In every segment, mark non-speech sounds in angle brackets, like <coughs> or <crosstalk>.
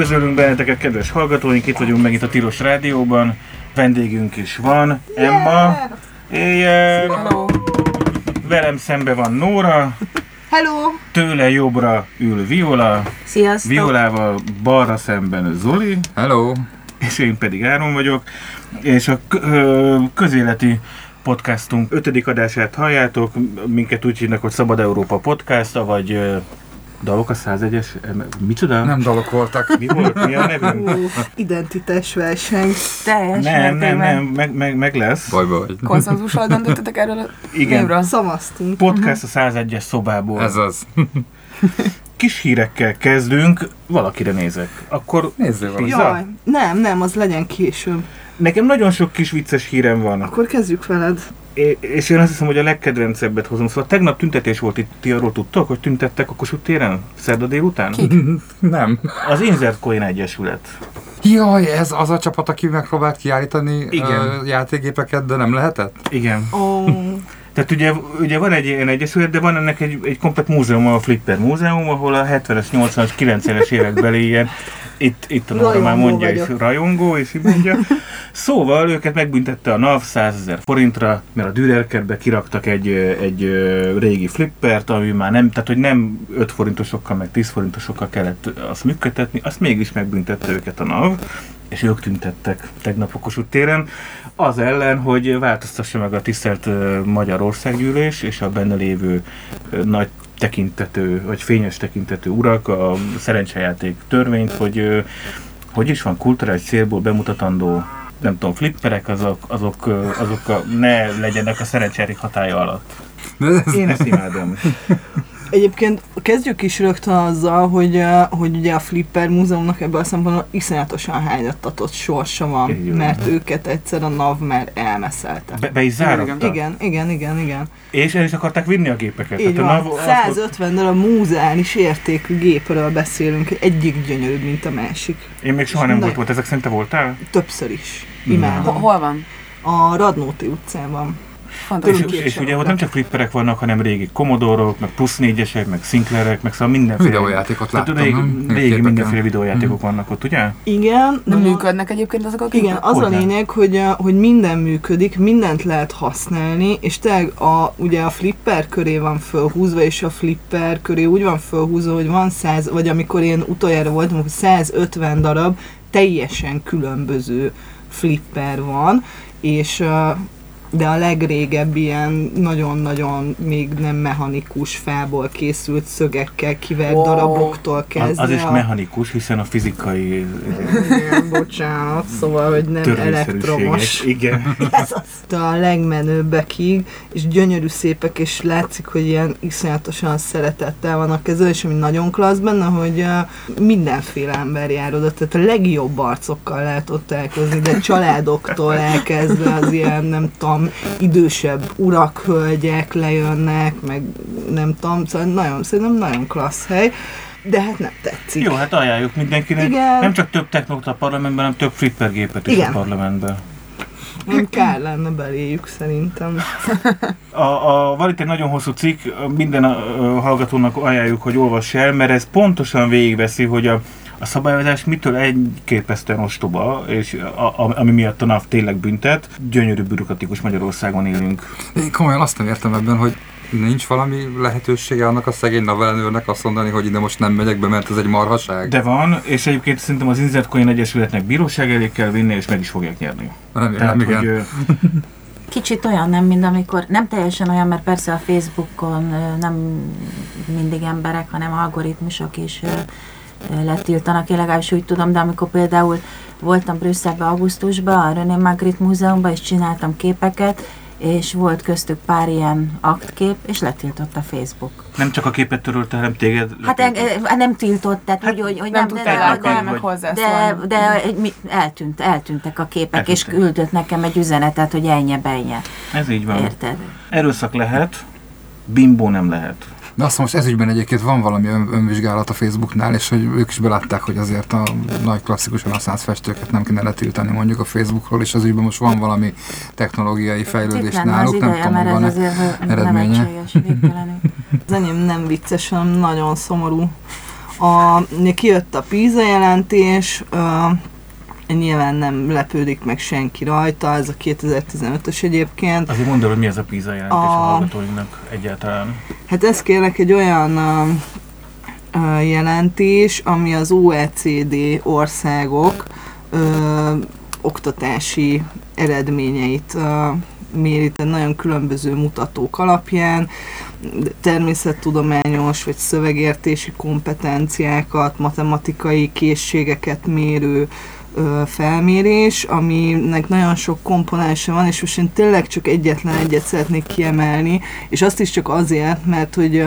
Üdvözölünk benneteket, kedves hallgatóink, itt vagyunk megint a Tilos Rádióban. Vendégünk is van, Emma. Éjjel. Hello. Velem szembe van Nóra, Hello! tőle jobbra ül Viola, Sziasztok! Violával balra szemben Zoli, Hello! és én pedig Áron vagyok, és a közéleti podcastunk ötödik adását halljátok, minket úgy hívnak, hogy Szabad Európa Podcast, vagy Dalok a 101-es, em, micsoda? Nem dalok voltak. Mi volt? Mi a nevünk? Ó, identitásverseny. Teljes Nem, nem, mértékben nem, meg, meg, meg lesz. Baj, baj. Konszenzussal döntöttetek erről a Igen. névről? Szavaztunk. Podcast a 101-es szobából. Ez az. Kis hírekkel kezdünk, valakire nézek. Akkor Nézzél. Pizza? Jaj, nem, nem, az legyen később. nekem nagyon sok kis vicces hírem van. Akkor kezdjük veled. És én azt hiszem, hogy a legkedvencebbet hozom. Szóval tegnap tüntetés volt itt, ti arról tudtok, hogy tüntettek a Kossuth téren? Szerda délután? <laughs> Nem. Az Insert Coin Egyesület. Jaj, ez az a csapat, aki megpróbált kiállítani Igen. játékgépeket, de nem lehetett? Igen. Ó, Tehát ugye, ugye van egy ilyen egyesület, de van ennek egy, egy komplet múzeum, a Flipper Múzeum, ahol a 70-es, 80-as, 90-es évekbeli ilyen itt, itt a már mondja, és vagyok. rajongó, és így mondja. Szóval őket megbüntette a NAV 100 ezer forintra, mert a Dürerkertbe kiraktak egy, egy régi flippert, ami már nem, tehát hogy nem 5 forintosokkal, meg 10 forintosokkal kellett azt működtetni, azt mégis megbüntette őket a NAV, és ők tüntettek tegnap a Kossuth téren, az ellen, hogy változtassa meg a tisztelt Magyarországgyűlés és a benne lévő nagy tekintető, vagy fényes tekintető urak a szerencsejáték törvényt, hogy hogy is van kulturális célból bemutatandó nem tudom, flipperek, azok, azok, azok a, ne legyenek a szerencsejáték hatája alatt. Én ezt imádom. Egyébként kezdjük is rögtön azzal, hogy, hogy ugye a Flipper Múzeumnak ebből a szempontból iszonyatosan hányattatott sorsa van, Így van. mert őket egyszer a NAV már elmeszelte. Be, be is záratta. Igen, igen, igen, igen. És el is akarták vinni a gépeket. Így Tehát a van. NAV azt 150 darab múzeális értékű gépről beszélünk, egyik gyönyörűbb, mint a másik. Én még soha nem Nagyon. volt, volt ezek szerint te voltál? Többször is. Imádom. Hol van? A Radnóti utcán És, és ugye ott nem csak flipperek vannak, hanem régi Commodore-ok, meg plusz négyesek, meg Sinclairek, meg szóval mindenféle. videójátékot láttam, régi, nem? régi Képeken. mindenféle videójátékok vannak ott, ugye? Igen. Nem működnek egyébként azok a Igen, az a lényeg, hogy, a- hogy minden működik, mindent lehet használni, és tényleg a, ugye a flipper köré van fölhúzva, és a flipper köré úgy van fölhúzva, hogy van 100, vagy amikor én utoljára voltam, akkor 150 darab teljesen különböző flipper van, és uh, de a legrégebb ilyen nagyon-nagyon még nem mechanikus fából készült szögekkel kivert Ó. daraboktól Az, kezdve. az is a- mechanikus, hiszen a fizikai igen, bocsánat, szóval, hogy nem elektromos. Igen. <laughs> Ez az. A legmenőbbekig, és gyönyörű szépek, és látszik, hogy ilyen iszonyatosan szeretettel vannak ezzel, és ami nagyon klassz benne, hogy uh, mindenféle ember jár oda, tehát a legjobb arcokkal lehet ott elkozni, de családoktól elkezdve az ilyen, nem tudom, idősebb urak, hölgyek lejönnek, meg nem tudom, szóval nagyon, szerintem nagyon klassz hely, de hát nem tetszik. Jó, hát ajánljuk mindenkinek. Igen. Nem csak több technót a parlamentben, hanem több flippergépet is Igen. a parlamentben. Nem kár lenne beléjük szerintem. A, a, van itt egy nagyon hosszú cikk, minden a, a hallgatónak ajánljuk, hogy olvass el, mert ez pontosan végigveszi, hogy a, a szabályozás mitől elképesztően ostoba, és a, a, ami miatt a NAV tényleg büntet. Gyönyörű bürokratikus Magyarországon élünk. Én komolyan azt nem értem ebben, hogy nincs valami lehetősége annak a szegény navelnőrnek azt mondani, hogy ide most nem megyek be, mert ez egy marhaság. De van, és egyébként szerintem az Insert Coin Egyesületnek bíróság elé kell vinni, és meg is fogják nyerni. Remélem, Tehát, igen. hogy, <laughs> Kicsit olyan nem, mint amikor, nem teljesen olyan, mert persze a Facebookon nem mindig emberek, hanem algoritmusok is letiltanak, én legalábbis úgy tudom, de amikor például voltam Brüsszelben augusztusban, a René Magritte Múzeumban, és csináltam képeket, és volt köztük pár ilyen aktkép, és letiltott a Facebook. nem csak a képet törölte, hanem téged. Hát letiltott. en, nem tiltott, tehát Hát úgy, hogy, hogy Nem de, tudtál de, de, de, hozzászólni. de mi- eltűnt, eltűntek a képek, és Eltűntek. küldött nekem egy üzenetet, hogy ennyi benye. Ez így van. Érted? Erőszak lehet, bimbó nem lehet. De azt most ezügyben egyébként van valami ön, önvizsgálat a Facebooknál, és hogy ők is belátták, hogy azért a nagy klasszikus reneszánsz festőket nem kéne letiltani mondjuk a Facebookról, és az ügyben most van valami technológiai fejlődés Itt náluk, nem ideje, tudom, mert ez van-e. azért eredménye? <laughs> Az enyém nem vicces, hanem nagyon szomorú. A, kijött a PISA jelentés, nyilván nem lepődik meg senki rajta, ez a 2015-ös egyébként. Azért mondd el, hogy mi ez a PISA jelentés a, A- hallgatóinknak egyáltalán. Hát ez kérlek egy olyan uh, uh, jelentés, ami az OECD országok uh, oktatási eredményeit uh, méri, tehát nagyon különböző mutatók alapján, természettudományos vagy szövegértési kompetenciákat, matematikai készségeket mérő ö, felmérés, aminek nagyon sok komponense van, és most én tényleg csak egyetlen egyet szeretnék kiemelni, és azt is csak azért, mert hogy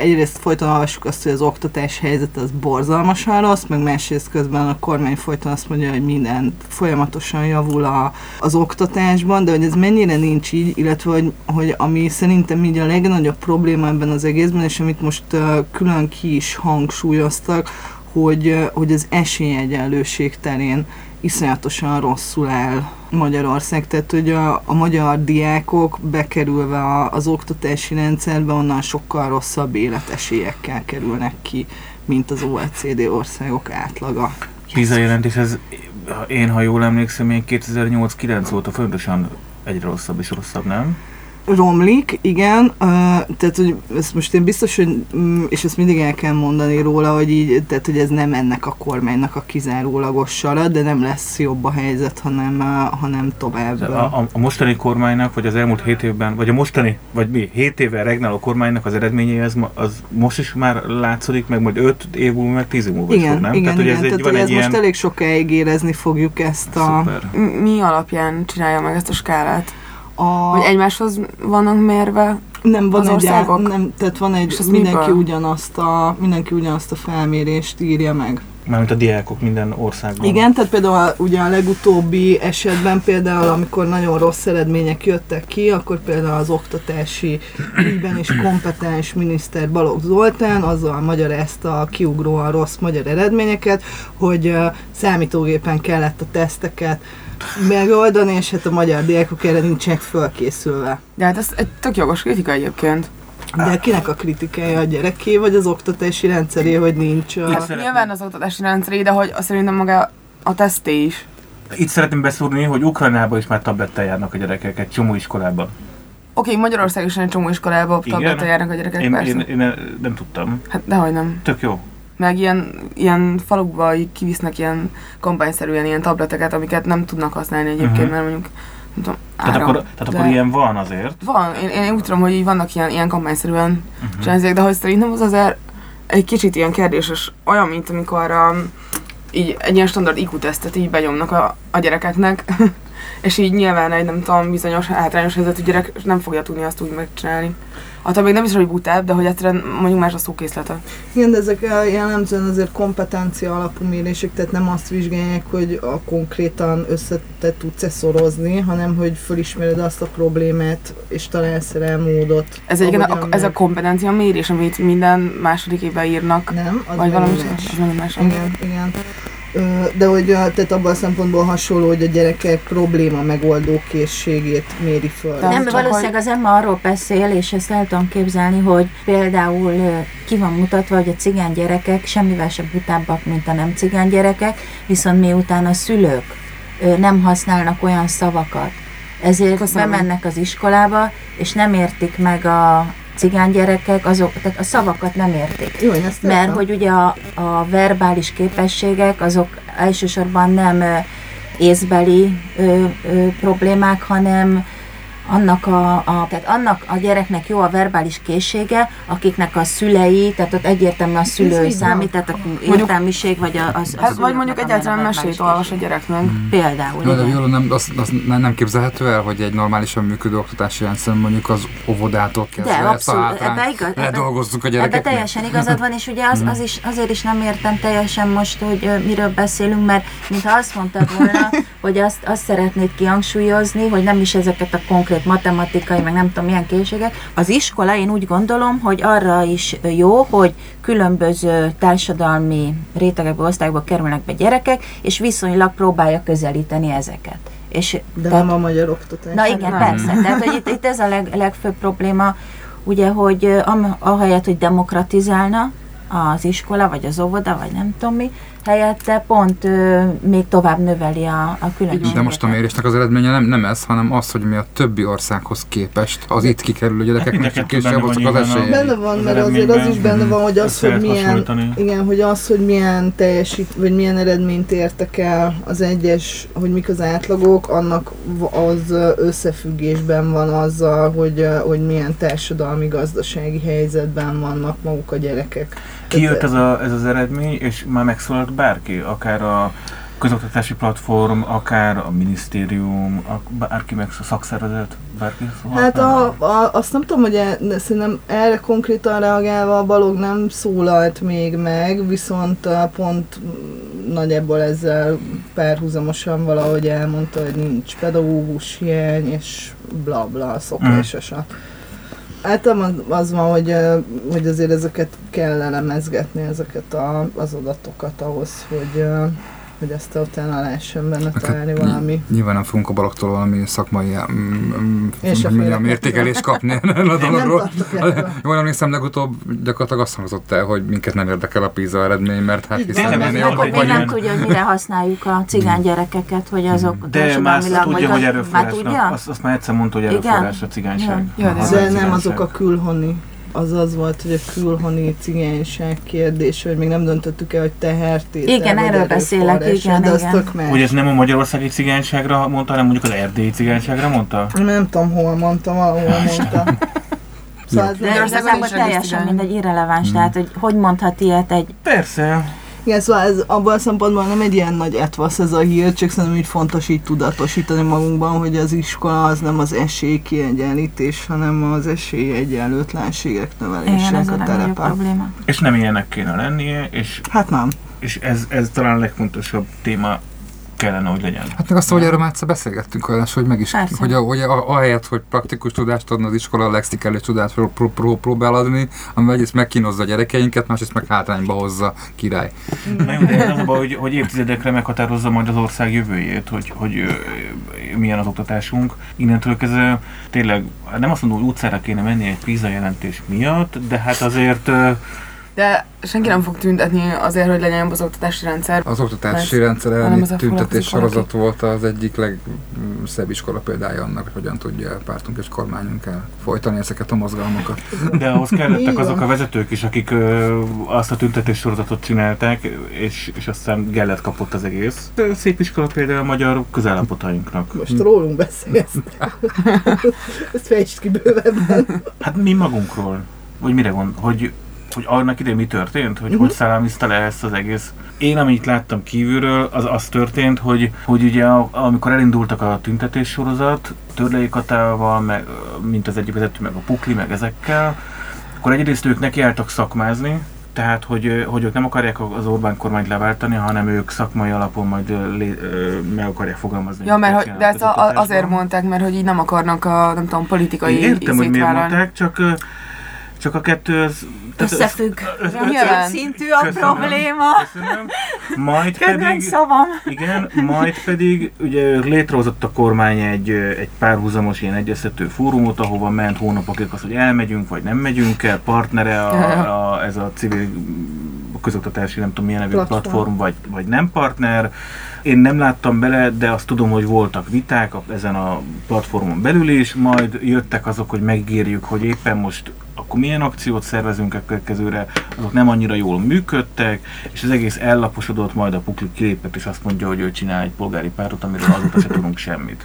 egyrészt folyton olvassuk azt, hogy az oktatás helyzet az borzalmasan rossz, meg másrészt közben a kormány folyton azt mondja, hogy minden folyamatosan javul a, az oktatásban, de hogy ez mennyire nincs így, illetve hogy, hogy ami szerintem így a legnagyobb probléma ebben az egészben, és amit most uh, külön ki is hangsúlyoztak, hogy, hogy az esélyegyenlőség terén iszonyatosan rosszul áll Magyarország, tehát hogy a, a magyar diákok bekerülve a, az oktatási rendszerbe onnan sokkal rosszabb életesélyekkel kerülnek ki, mint az OECD országok átlaga. PISA jelentés, ez én, ha jól emlékszem, én 2008-9 óta fontosan egyre rosszabb és rosszabb, nem? Romlik, igen, uh, tehát hogy ezt most én biztos, hogy, mm, és ezt mindig el kell mondani róla, hogy így, tehát hogy ez nem ennek a kormánynak a kizárólagos sara, de nem lesz jobb a helyzet, hanem, uh, hanem tovább. A, a, a mostani kormánynak, vagy az elmúlt 7 évben, vagy a mostani, vagy mi, 7 éve regnáló kormánynak az eredményei, ez ma, az most is már látszódik, meg majd 5 év múlva, meg 10 év múlva is igen, fog, nem? igen, Tehát, hogy igen, ez, egy, tehát van hogy egy ez ilyen... most elég sokáig érezni fogjuk ezt a... Szuper. Mi alapján csinálja meg ezt a skálát? A Hogy egymáshoz vannak mérve? nem van az egy, országok? nem, tehát van egy, És mindenki miből? ugyanazt, a, mindenki ugyanazt a felmérést írja meg. Mármint a diákok minden országban. Igen, tehát például a- ugye a legutóbbi esetben például, amikor nagyon rossz eredmények jöttek ki, akkor például az oktatási ügyben is kompetens miniszter Balogh Zoltán azzal magyarázta a kiugróan rossz magyar eredményeket, hogy ö, számítógépen kellett a teszteket megoldani, és hát a magyar diákok erre nincsenek fölkészülve. De hát ez egy tök jogos kritika egyébként. De kinek a kritikája a gyereké, vagy az oktatási rendszeré, hogy nincs... A... szeretném- Nyilván az oktatási rendszeré, de hogy szerintem maga a teszté is. Itt szeretném beszúrni, hogy Ukrajnában is már tablettel járnak a gyerekek egy csomó iskolában. Oké, Magyarország is egy csomó iskolába Igen? tablettel járnak a gyerekek, Én, persze. én, én, nem tudtam. Hát dehogy nem. Tök jó. Meg ilyen, ilyen falukba kivisznek ilyen kampányszerűen ilyen tableteket, amiket nem tudnak használni egyébként, Mhm. mert mondjuk nem tudom, Tehát, áram, akkor, tehát de- akkor ilyen van azért. Van, én, én úgy tudom, hogy így vannak ilyen, ilyen kampányszerűen Uh-huh. csinálják, de hogy szerintem az azért egy kicsit ilyen kérdéses, olyan, mint amikor um, így egy ilyen standard IQ-tesztet így benyomnak a, a gyerekeknek, <laughs> és így nyilván egy nem tudom, bizonyos hátrányos helyzetű gyerek nem fogja tudni azt úgy megcsinálni. Attól még nem is, hogy butább, de hogy egyszerűen mondjuk más a szókészlete. Igen, de ezek a jellemzően azért kompetencia alapú mérések, tehát nem azt vizsgálják, hogy a konkrétan össze te tudsz-e szorozni, hanem hogy fölismered azt a problémát, és találsz rá módot. Ez egyébként a, ez a kompetencia mérés, amit minden második évben írnak, Nem, az vagy valami valami más. az más. Igen, igen. De hogy tehát abban a szempontból hasonló, hogy a gyerekek probléma megoldó készségét méri föl. Nem, csak valószínűleg az Emma arról beszél, és ezt el tudom képzelni, hogy például ki van mutatva, hogy a cigány gyerekek semmivel sem butábbak, mint a nem cigány gyerekek, viszont miután a szülők nem használnak olyan szavakat, ezért Köszönöm. bemennek az iskolába, és nem értik meg a cigány gyerekek, azok, tehát a szavakat nem értik. Jó, én ezt Mert hogy ugye a, a verbális képességek azok elsősorban nem észbeli ö, ö, problémák, hanem annak a, a, tehát annak a gyereknek jó a verbális készsége, akiknek a szülei, tehát ott egyértelműen a szülő számít, tehát a értelmiség, vagy a, az, a Hát, vagy mondjuk egyáltalán mesét olvas a gyereknek. Például, Jó, de. Viola, nem, az, az nem, képzelhető el, hogy egy normálisan működő oktatási rendszer mondjuk az óvodától kezdve De abszolút, ebbe igaz, ebbe, ledolgozzuk a ebbe gyerekeknek. teljesen igazad van, és ugye az, az is, azért is nem értem teljesen most, hogy ö, miről beszélünk, mert mintha azt mondtad <laughs> volna, hogy azt, azt szeretnéd kihangsúlyozni, hogy nem is ezeket a konkrét matematikai, meg nem tudom milyen készségek. Az iskola, én úgy gondolom, hogy arra is jó, hogy különböző társadalmi rétegekbe, osztályokba kerülnek be gyerekek, és viszonylag próbálja közelíteni ezeket. És De tehát- nem a magyar oktatás. Na igen, nem. persze. Tehát, hogy itt, itt ez a leg, legfőbb probléma, ugye, hogy am, ahelyett, hogy demokratizálna az iskola, vagy az óvoda, vagy nem tudom mi, helyette pont ö, még tovább növeli a, a különbséget. De most a mérésnek az eredménye nem, nem ez, hanem az, hogy mi a többi országhoz képest az itt kikerülő gyerekeknek benne később azok az esélyei. Benne van, Az mert azért az is benne van, hogy az, hogy milyen, igen, hogy az, hogy milyen teljesít, vagy milyen eredményt értek el az egyes, hogy mik az átlagok, annak az összefüggésben van azzal, hogy, hogy milyen társadalmi, gazdasági helyzetben vannak maguk a gyerekek. Kijött ez, a, ez az eredmény, és már megszólalt bárki, akár a közoktatási platform, akár a minisztérium, a, bárki meg a szakszervezet, bárki szólalt Hát a, a, azt nem tudom, hogy e, szerintem erre konkrétan reagálva a Balog nem szólalt még meg, viszont uh, pont mm, nagyjából ezzel párhuzamosan valahogy elmondta, hogy nincs pedagógus hiány, és bla bla, szokásosan. Általában az van, hogy, hogy azért ezeket kell elemezgetni, ezeket a, az adatokat ahhoz, hogy, hogy ezt utána lehessen benne találni valami. Nyilván nem fogunk a baloktól valami szakmai mm, mm, félek értékelést kapni <laughs> a Nem dologról. Jól emlékszem, legutóbb gyakorlatilag azt hangzott el, hogy minket nem érdekel a PISA eredmény, mert hát hiszen mi ez ennél nem vagyunk. tudja, hogy mire használjuk a cigány gyerekeket, hogy azok De már tudja, hogy az- Már erőforrásnak. Azt, már egyszer mondta, hogy Igen? erőforrás a cigányság. De A nem azok a külhoni. Az az volt, hogy a külhoni cigányság kérdése, hogy még nem döntöttük el, hogy tehertétel. Igen, erről beszélek, igen, De az igen. tök más. Hogy ez nem a magyarországi cigányságra mondta, hanem mondjuk az erdélyi cigányságra mondta? Nem tudom, hol mondtam, valahol mondtam. Szóval De Magyarországon teljesen mindegy, irreleváns, tehát hogy hogy mondhat ilyet egy Persze. Igen, szóval ez abban a szempontból nem egy ilyen nagy etvasz ez a hír, csak szerintem így fontos így tudatosítani magunkban, hogy az iskola az nem az esélykiegyenlítés, hanem az esélyegyenlőtlenségek növelésének a a terepe. probléma. És nem ilyenek kéne lennie, és, Hát nem. és ez, ez talán a legfontosabb téma kellene, hogy legyen. Hát meg azt, hogy erről már egyszer beszélgettünk olyan, hogy meg is, Persze. hogy, a, hogy a, ahelyett, hogy praktikus tudást adna az iskola, a lexikális tudást pró, pró, pró, próbál adni, ami egyrészt megkínozza a gyerekeinket, másrészt meg hátrányba hozza király. Na jó, de az hogy, hogy évtizedekre meghatározza majd az ország jövőjét, hogy, hogy milyen az oktatásunk. Innentől kezdve tényleg nem azt mondom, hogy utcára kéne menni egy PISA jelentés miatt, de hát azért De senki nem fog tüntetni azért, hogy legyen jobb az oktatási rendszer. Az oktatási Persze. rendszer elleni tüntetés sorozat volt az egyik legszebb iskola példája annak, hogy hogyan tudja a pártunk és kormányunk el folytani ezeket a mozgalmakat. De ahhoz kellettek azok van. a vezetők is, akik ö, azt a tüntetés sorozatot csinálták, és, és aztán gellet kapott az egész. Szép iskola például a magyar közállapotainknak. Most rólunk beszélsz. <laughs> Ezt fejtsd ki bővebben. Hát mi magunkról? Vagy mire gond? Hogy, hogy annak idején mi történt? Hogy hogy szállamizta le ezt az egész? Én, amit láttam kívülről, az az történt, hogy, hogy ugye a- amikor elindultak a tüntetés sorozat, Törlei Katával, meg, mint az egyik vezető, meg a Pukli, meg ezekkel, akkor egyrészt ők nekiálltak szakmázni, tehát, hogy, hogy ők nem akarják az Orbán kormányt leváltani, hanem ők szakmai alapon majd lé, meg akarják fogalmazni. Ja, mert hogy, de ezt a, azért mondták, mert hogy így nem akarnak a, nem tudom, politikai Én értem, hogy miért mondták, csak, csak a kettő az... tehát az- Összefügg. az- Ja, nyilván. szintű a Köszönöm. probléma. Köszönöm. Majd Kedvenc pedig, szavam. igen, majd pedig ugye létrehozott a kormány egy, egy párhuzamos ilyen egyeztető fórumot, ahova ment hónapokig az, hogy elmegyünk, vagy nem megyünk el, partnere a, a, ez a civil közoktatási, nem tudom milyen nevű Platform. platform, vagy, vagy nem partner. Én nem láttam bele, de azt tudom, hogy voltak viták ezen a platformon belül is, majd jöttek azok, hogy megígérjük, hogy éppen most akkor milyen akciót szervezünk a következőre, azok nem annyira jól működtek, és az egész ellaposodott, majd a Pukli kilépett, és azt mondja, hogy ő csinál egy polgári pártot, amiről azóta se tudunk semmit.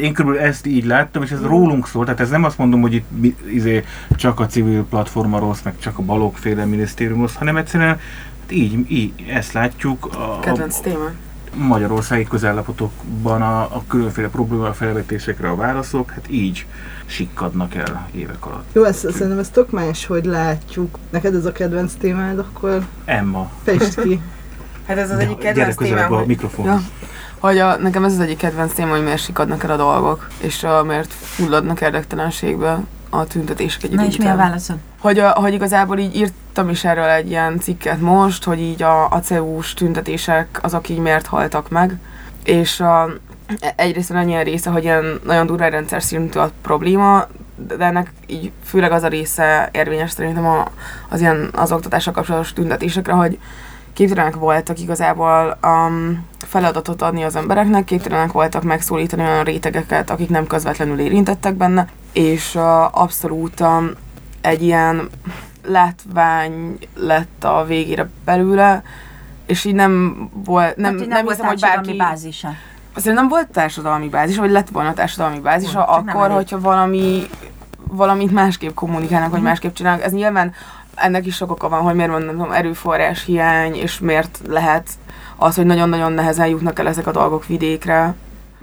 Én körülbelül ezt így láttam, és ez rólunk szól, tehát ez nem azt mondom, hogy itt izé, csak a civil platforma rossz, meg csak a balogféle minisztérium rossz, hanem egyszerűen hát így, így ezt látjuk a, Kedvenc téma. Magyarországi közállapotokban a, a különféle probléma felvetésekre a válaszok, hát így sikkadnak el évek alatt. Jó, ezt, szerintem ez tök más, hogy látjuk. Neked ez a kedvenc témád, akkor Emma, fejtsd ki. <laughs> Hát ez az egyik kedvenc témám, a hogy, mikrofonhoz. Ja. hogy a, nekem ez az egyik kedvenc téma, hogy miért sikadnak el a dolgok, és a, miért fulladnak érdektelenségbe a tüntetések egy Na és mi a válaszod? Hogy, a, hogy igazából így írtam is erről egy ilyen cikket most, hogy így a, a CEU-s tüntetések azok így miért haltak meg, és a, egyrészt van ilyen része, hogy ilyen nagyon durva rendszer szintű a probléma, de ennek így főleg az a része érvényes szerintem a, az ilyen az oktatással kapcsolatos tüntetésekre, hogy képtelenek voltak igazából um, feladatot adni az embereknek, képtelenek voltak megszólítani olyan rétegeket, akik nem közvetlenül érintettek benne, és uh, abszolút um, egy ilyen látvány lett a végére belőle, és így nem volt, nem, Hát, nem, volt hiszem, hogy bárki... bázisa. Azért nem volt társadalmi bázis, vagy lett volna társadalmi bázis, Volt, csak nem akkor, hogyha valami, valamit másképp kommunikálnak, vagy Mhm. másképp csinálnak. Ez nyilván ennek is sok oka van, hogy miért van nem tudom, erőforrás hiány, és miért lehet az, hogy nagyon-nagyon nehezen jutnak el ezek a dolgok vidékre.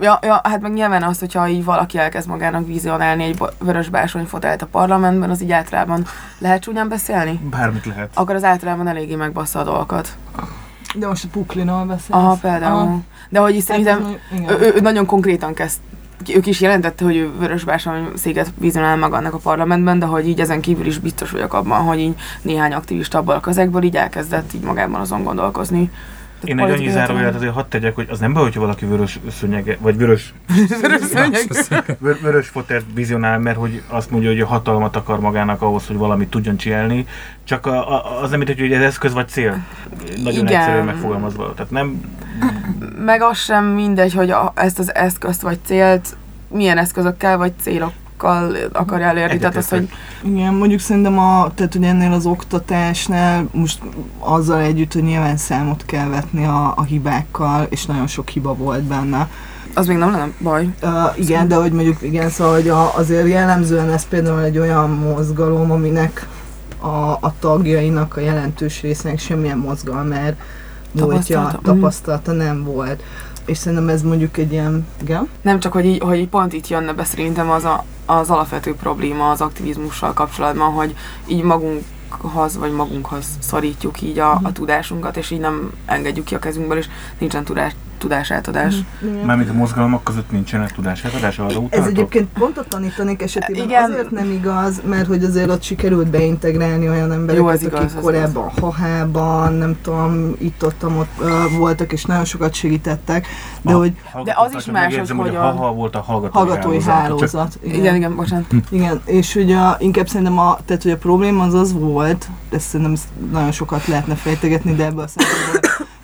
Ja, ja, hát meg nyilván az, hogyha így valaki elkezd magának vizionálni egy vörös bársonyfotelt a parlamentben, az így általában lehet csúnyán beszélni? Bármit lehet. Akkor az általában eléggé megbassza a dolgokat. De most a Puklinól beszélsz. Aha, például. Aha. De hogy is Hát szerintem nagyon- ő, ő, nagyon konkrétan kezd ők is jelentette, hogy ő vörösbársony széket vizionál magának a parlamentben, de hogy így ezen kívül is biztos vagyok abban, hogy így néhány aktivista abból a közegből így elkezdett így magában azon gondolkozni. Én egy annyi zárójelet azért hadd tegyek, hogy az nem baj, hogyha valaki vörös szönyege, vagy vörös, <laughs> Vörös szőnyeg. <laughs> vör, vörös fotert vizionál, mert hogy azt mondja, hogy a hatalmat akar magának ahhoz, hogy valamit tudjon csinálni, csak a, a, az nem mindegy, hogy ez eszköz vagy cél. Nagyon Igen. egyszerűen megfogalmazva. Tehát nem, Meg az sem mindegy, hogy a, ezt az eszközt vagy célt milyen eszközökkel vagy célokkal akarja elérni. Tehát az, hogy Igen, mondjuk szerintem a, tehát hogy ennél az oktatásnál most azzal együtt, hogy nyilván számot kell vetni a, a hibákkal, és nagyon sok hiba volt benne. az még nem lenne baj. Uh, igen, de hogy mondjuk igen, szóval hogy a, azért jellemzően ez például egy olyan mozgalom, aminek a, a tagjainak a jelentős részének semmilyen mozgalmár múltja, Tapasztalata. Mhm. tapasztalata nem volt. És szerintem ez mondjuk egy ilyen, igen? Nem csak, hogy, így, hogy pont itt jönne be szerintem az, a, az alapvető probléma az aktivizmussal kapcsolatban, hogy így magunkhoz vagy magunkhoz szorítjuk így a, a tudásunkat, és így nem engedjük ki a kezünkből, és nincsen tudás, tudásátadás. mármint a mozgalmak között nincsenek tudásátadás, arra Ez utaltok? egyébként pont a tanítanék esetében Igen. azért nem igaz, mert hogy azért ott sikerült beintegrálni olyan embereket, Jó, ez igaz, akik ez korábban hahában, nem tudom, itt ott, ott uh, voltak, és nagyon sokat segítettek, de A hogy De az is más, hogy hogy a hogyan- haha volt a hallgatói, hallgatói hálózat. hálózat. Csak Igen, igen, igen bocsánat. Igen, és hogy a, inkább szerintem a, tehát, hogy a probléma az az volt, ezt szerintem ezt nagyon sokat lehetne fejtegetni, de ebből a szempontból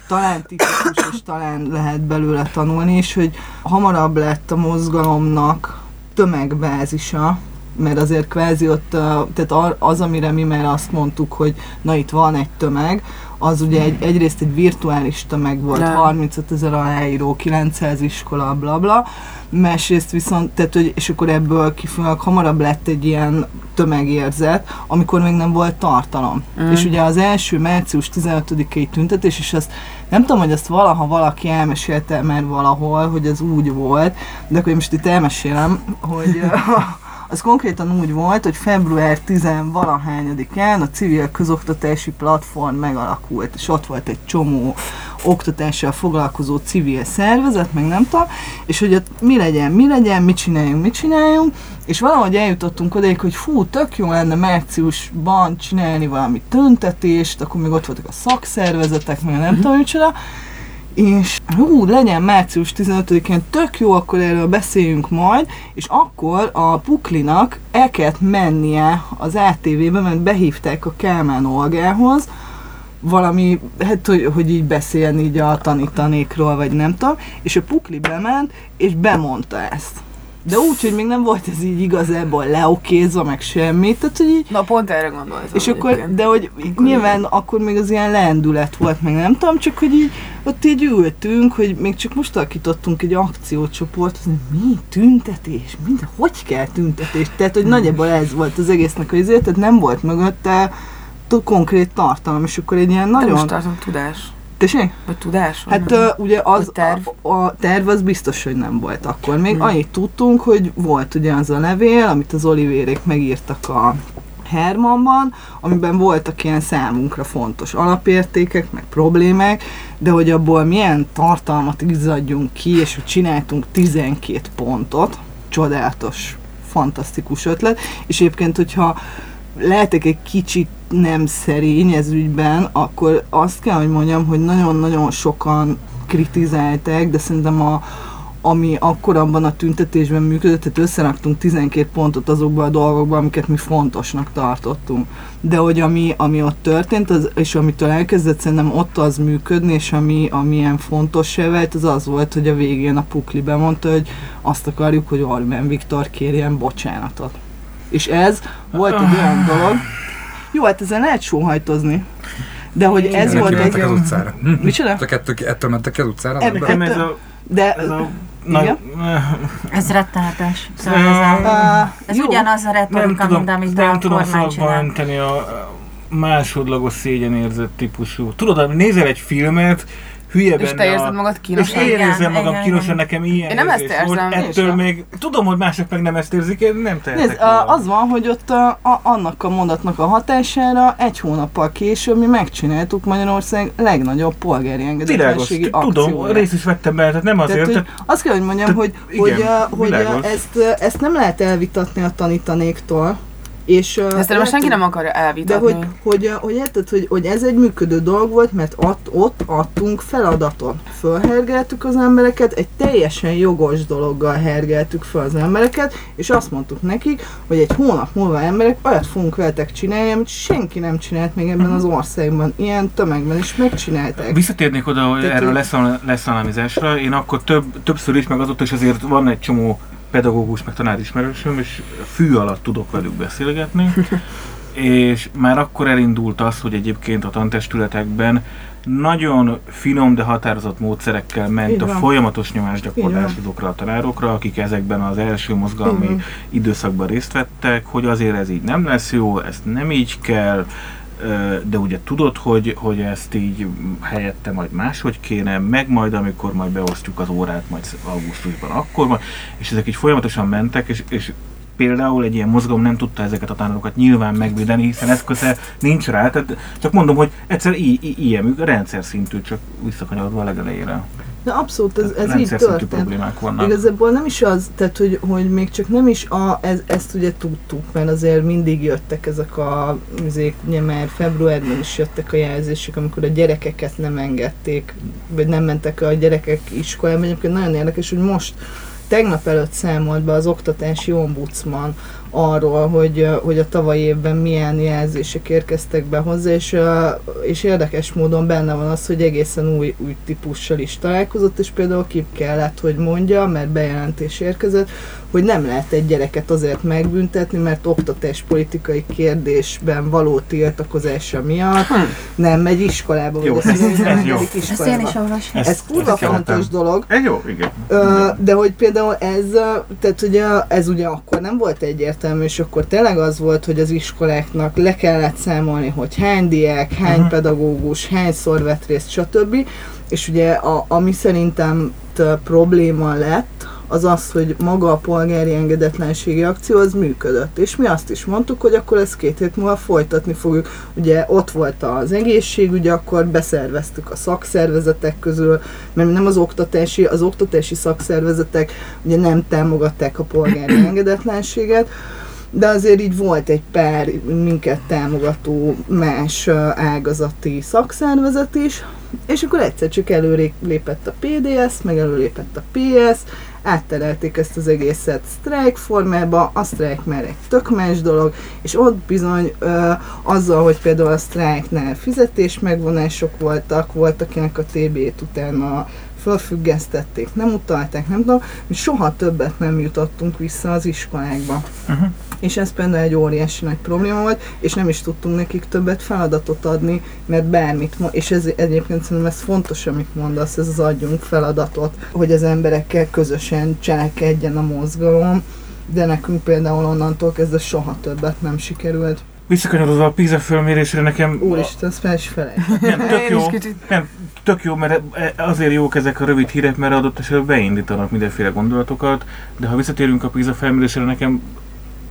talán tipikus, és talán lehet belőle tanulni, és hogy hamarabb lett a mozgalomnak tömegbázisa, mert azért kvázi ott, tehát az, amire mi már azt mondtuk, hogy na itt van egy tömeg, az ugye egy, egyrészt egy virtuális tömeg volt, Nem. 35 ezer aláíró, 900 iskola, bla bla, másrészt viszont, tehát, hogy, és akkor ebből kifolyólag hamarabb lett egy ilyen tömegérzet, amikor még nem volt tartalom. Mm. És ugye az első március 15-i tüntetés, és azt nem tudom, hogy ezt valaha valaki elmesélte már valahol, hogy ez úgy volt, de akkor én most itt elmesélem, hogy <laughs> az konkrétan úgy volt, hogy február 10 valahányadikán a civil közoktatási platform megalakult, és ott volt egy csomó oktatással foglalkozó civil szervezet, meg nem tudom, és hogy ott mi legyen, mi legyen, mit csináljunk, mit csináljunk, és valahogy eljutottunk odaig, hogy fú, tök jó lenne márciusban csinálni valami tüntetést, akkor még ott voltak a szakszervezetek, meg nem tudom, micsoda, és hú, legyen március 15-én, tök jó, akkor erről beszéljünk majd, és akkor a Puklinak el kellett mennie az ATV-be, mert behívták a Kálmán Olgához, valami, hát hogy, hogy így beszélni így a tanítanékról, vagy nem tudom, és a Pukli bement, és bemondta ezt. De úgy, hogy még nem volt ez így igazából leokézva, meg semmi, tehát hogy így Na pont erre gondoltam. és akkor, egyébként. de hogy nyilván akkor még az ilyen lendület volt, meg nem tudom, csak hogy így ott így ültünk, hogy még csak most alakítottunk egy akciócsoport, hogy mi tüntetés, minden, hogy kell tüntetés, tehát hogy nagyjából ez volt az egésznek az izé, tehát nem volt mögötte konkrét tartalom, és akkor egy ilyen De most nagyon... tartom tudás. Tessék? Vagy tudás? Hát uh, ugye az terv? A, a terv az biztos, hogy nem volt akkor. Még Hmm. annyit tudtunk, hogy volt ugye az a levél, amit az Olivérék megírtak a Hermanban, amiben voltak ilyen számunkra fontos alapértékek, meg problémák, de hogy abból milyen tartalmat izzadjunk ki, és hogy csináltunk 12 pontot, csodálatos, fantasztikus ötlet, és egyébként, hogyha lehetek egy kicsit nem szerény ez ügyben, akkor azt kell, hogy mondjam, hogy nagyon-nagyon sokan kritizálták, de szerintem a, ami akkor abban a tüntetésben működött, tehát összeraktunk 12 pontot azokban a dolgokban, amiket mi fontosnak tartottunk. De hogy ami, ami ott történt, az, és amitől elkezdett szerintem ott az működni, és ami, ami ilyen fontos vált, az az volt, hogy a végén a Pukli bemondta, hogy azt akarjuk, hogy Orbán Viktor kérjen bocsánatot. És ez volt egy olyan dolog, jó, hát ezen lehet sóhajtozni. De hogy ez Ezek volt egy... az utcára. Micsoda? Csak ettől, ettől mentek ki az utcára? Eb- Nekem ez a... De Ez a na, Igen? <laughs> Ez rettenetes. Szóval ez, a, ez ugyanaz a nem retorika, tudom, mint amit nem a tudom szavakba csinál. önteni a másodlagos szégyenérzet típusú. Tudod, nézel egy filmet, hülye És benne te érzed a... magad És kínosan. én Igen, érzem magam igen, kínosan, igen. nekem ilyen Én nem ezt volt. érzem, én Ettől sem. még, tudom, hogy mások meg nem ezt érzik, én nem tehetek Nézd, a- az van, hogy ott a, a, annak a mondatnak a hatására egy hónappal később mi megcsináltuk Magyarország legnagyobb polgári engedetlenségi tudom, akcióját. részt is vettem bele, tehát nem azért, Tehát, hogy azt kell, hogy mondjam, Tehát, hogy, igen, hogy, uh, hogy világos. ezt, ezt nem lehet elvitatni a tanítanéktól. És, uh, De szerintem lehet, senki nem akarja De elvitatni. hogy, hogy, hogy érted, hogy, hogy ez egy működő dolog volt, mert ott, ott adtunk feladatot. Fölhergeltük az embereket, egy teljesen jogos dologgal hergeltük fel az embereket, és azt mondtuk nekik, hogy egy hónap múlva emberek olyat fogunk veletek csinálni, amit senki nem csinált még ebben az országban. Ilyen tömegben is megcsinálták. Visszatérnék oda hogy Tehát, erről leszal- leszállamizásra. Én akkor több, többször is, meg azóta is azért van egy csomó pedagógus, meg tanárismerősöm, és fű alatt tudok velük beszélgetni. <laughs> és már akkor elindult az, hogy egyébként a tantestületekben nagyon finom, de határozott módszerekkel ment a folyamatos nyomásgyakorlás azokra a tanárokra, akik ezekben az első mozgalmi Igen. időszakban részt vettek, hogy azért ez így nem lesz jó, ezt nem így kell, de ugye tudod, hogy, hogy ezt így helyette majd máshogy kéne, meg majd amikor majd beosztjuk az órát, majd augusztusban akkor majd, és ezek így folyamatosan mentek, és, és például egy ilyen mozgalom nem tudta ezeket a tanárokat nyilván megvédeni, hiszen eszköze nincs rá, tehát csak mondom, hogy egyszer i- i- ilyen rendszer szintű, csak visszakanyarodva a legelejére. De abszolút, ez, ez így történt. problémák vannak. Igazából nem is az, tehát hogy, hogy még csak nem is a, ez, ezt ugye tudtuk, mert azért mindig jöttek ezek a, azért, ugye már februárban is jöttek a jelzések, amikor a gyerekeket nem engedték, vagy nem mentek a gyerekek iskolába. Egyébként nagyon érdekes, hogy most tegnap előtt számolt be az oktatási ombudsman arról, hogy, hogy a tavalyi évben milyen jelzések érkeztek be hozzá, és, és érdekes módon benne van az, hogy egészen új, új típussal is találkozott, és például ki kellett, hogy mondja, mert bejelentés érkezett, hogy nem lehet egy gyereket azért megbüntetni, mert oktatáspolitikai kérdésben való tiltakozása miatt nem megy iskolába, Jó, vagy ez- ez jó. megy Ezt én is iskolába. olvasom. Ezt- Ez kurva fontos dolog, Ez jó, igen. Ö, de hogy például ez, tehát ugye ez ugye akkor nem volt egyértelmű, és akkor tényleg az volt, hogy az iskoláknak le kellett számolni, hogy hány diák, hány Mhm. pedagógus, hányszor vett részt, stb. És ugye a, ami szerintem probléma lett, az az, hogy maga a polgári engedetlenségi akció az működött. És mi azt is mondtuk, hogy akkor ezt két hét múlva folytatni fogjuk. Ugye ott volt az egészségügy, akkor beszerveztük a szakszervezetek közül, mert nem az oktatási, az oktatási szakszervezetek ugye nem támogatták a polgári <coughs> engedetlenséget, de azért így volt egy pár minket támogató más ágazati szakszervezet is, és akkor egyszer csak előlépett a PDS, meg előlépett a PS, átterelték ezt az egészet sztrájk formába, a sztrájk már egy tök más dolog, és ott bizony ö, azzal, hogy például a sztrájknál fizetés megvonások voltak, volt akinek a TB-t utána felfüggesztették, nem utalták, nem tudom, mi soha többet nem jutottunk vissza az iskolákba. Uh-huh. És ez például egy óriási nagy probléma volt, és nem is tudtunk nekik többet feladatot adni, mert bármit, és ez egyébként szerintem ez fontos, amit mondasz, ez az adjunk feladatot, hogy az emberekkel közösen cselekedjen a mozgalom, de nekünk például onnantól kezdve soha többet nem sikerült. Visszakanyarodva a PISA fölmérésre nekem... Úristen, ezt fel is felejtettem. Nem, tök jó. Nem, tök jó, mert e- azért jók ezek a rövid hírek, mert adott esetben beindítanak mindenféle gondolatokat, de ha visszatérünk a PISA felmérésre, nekem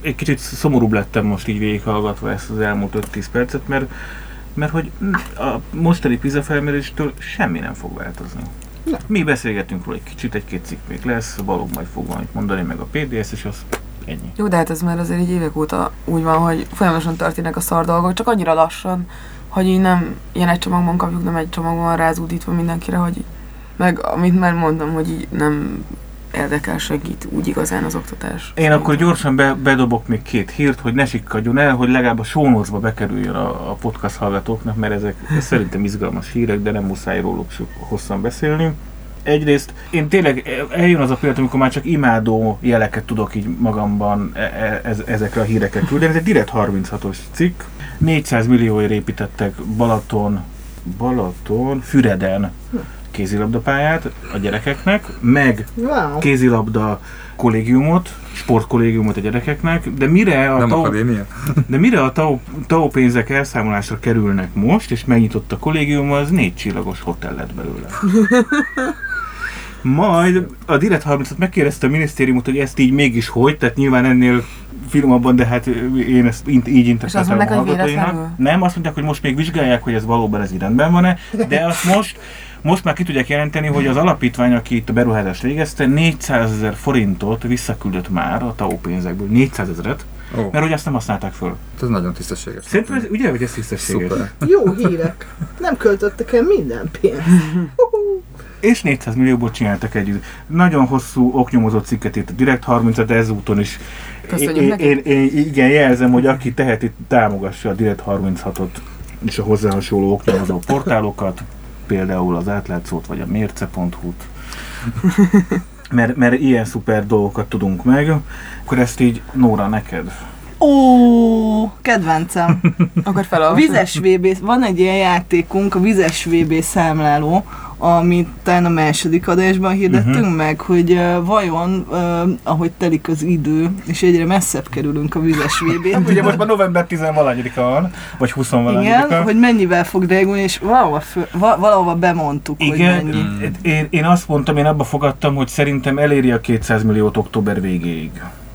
egy kicsit szomorúbb lettem most így végighallgatva ezt az elmúlt 5-10 percet, mert, mert hogy a mostani PISA felméréstől semmi nem fog változni. Nem. Mi beszélgetünk róla egy kicsit, egy-két cikk még lesz, Balog majd fog valamit mondani, meg a PDS, és az ennyi. Jó, de hát ez már azért így évek óta úgy van, hogy folyamatosan történnek a szar dolgok, csak annyira lassan, hogy így nem ilyen egy csomagban kapjuk, nem egy csomagban rázúdítva mindenkire, hogy meg amit már mondtam, hogy így nem érdekel, segít úgy igazán az oktatás. Én akkor gyorsan be, bedobok még két hírt, hogy ne sikkadjon el, hogy legalább a sónozba bekerüljön a, a podcast hallgatóknak, mert ezek szerintem izgalmas hírek, de nem muszáj róluk hosszan beszélni. Egyrészt én tényleg eljön az a pillanat, amikor már csak imádó jeleket tudok így magamban e- e- ez, ezekre a hírekre küldeni. Ez egy direkt 36-os cikk. 400 millióért építettek Balaton, Balaton, Füreden kézilabdapályát a gyerekeknek, meg Wow. kézilabda kollégiumot, sportkollégiumot a gyerekeknek, de mire a, Nem akadémia? de mire a TAO, TAO pénzek elszámolásra kerülnek most, és megnyitott a kollégium, az négy csillagos hotel lett belőle. Majd a Direkt 30 megkérdezte a minisztériumot, hogy ezt így mégis hogy, tehát nyilván ennél filmabban, de hát én ezt így, így interpretálom a hallgatóinak. Nem, azt mondják, hogy most még vizsgálják, hogy ez valóban ez így rendben van-e, de azt most, most már ki tudják jelenteni, hogy az alapítvány, aki itt a beruházást végezte, 400 ezer forintot visszaküldött már a TAO pénzekből, 400 ezeret, Ó, mert hogy azt nem használták föl. ez nagyon tisztességes. Szerintem ez, ugye, hogy ez tisztességes. Szuper. Jó hírek. Nem költöttek el minden pénzt. <laughs> És 400 millióból csináltak egy nagyon hosszú oknyomozott cikket itt a Direkt 30 de ezúton is. Köszönjük én, neki. én, én, igen, jelzem, hogy aki teheti, támogassa a Direkt 36-ot és a hozzá hasonló oknyomozó portálokat, például az átlátszót vagy a mérce.hu-t. <laughs> Mert, mert ilyen szuper dolgokat tudunk meg, akkor ezt így Nóra neked. Ó, kedvencem. <laughs> Akkor A felolvasom. vizes VB, van egy ilyen játékunk, a vizes VB számláló, amit talán a második adásban hirdettünk uh-huh. meg, hogy uh, vajon, uh, ahogy telik az idő, és egyre messzebb kerülünk a vizes vb Ugye most már november 10 valanyadika van, vagy 20 valanyadika. Igen, hogy mennyivel fog drágulni, és valahova, va, valahova bemondtuk, Igen, hogy mennyi. én, én azt mondtam, én abba fogadtam, hogy szerintem eléri a 200 milliót október végéig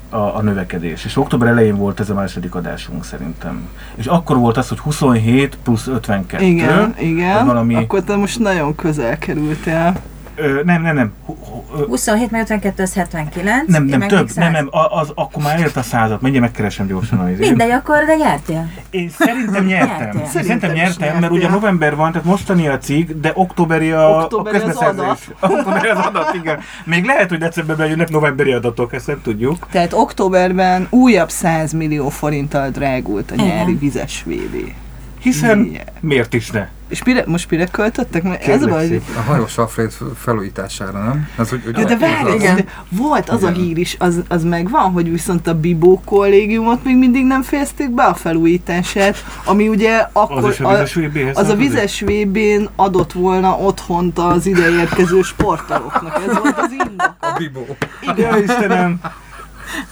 a, a növekedés. És október elején volt ez a második adásunk szerintem. És akkor volt az, hogy 27 plusz 52. Igen, igen, valami- akkor te most nagyon közel kerültél. Ö, nem, nem, nem. Hu- hu- ö, 27 meg 52 az 79. Nem, nem, több, nem, 100. nem, a- az, akkor már elért a százat, mindjárt megkeresem gyorsan az. Mindegy, akkor de nyertél. Én szerintem nyertem. Nyertél. Szerintem, nyertem, mert ugye nyertél. november van, tehát mostani a cikk, de októberi a, Októberi a az közbeszerzés. <laughs> Októberi az adat, igen. Még lehet, hogy decemberben jönnek novemberi adatok, ezt nem tudjuk. Tehát októberben újabb 100 millió forinttal drágult a nyári vizes VB. Hiszen miért is ne? És mire, most mire költöttek? Mert ez a baj, hogy. A hajós Alfred felújítására, nem? Ez, úgy, úgy, Ja, de várj, Igen. de volt az a Igen. hír is, az, az megvan, hogy viszont a Bibó kollégiumot még mindig nem fejezték be a felújítását, ami ugye akkor Az a vizes az a vizes VB-n adott volna otthont az ideérkező sportolóknak. Ez volt az indok. A Bibó. Ja, Istenem!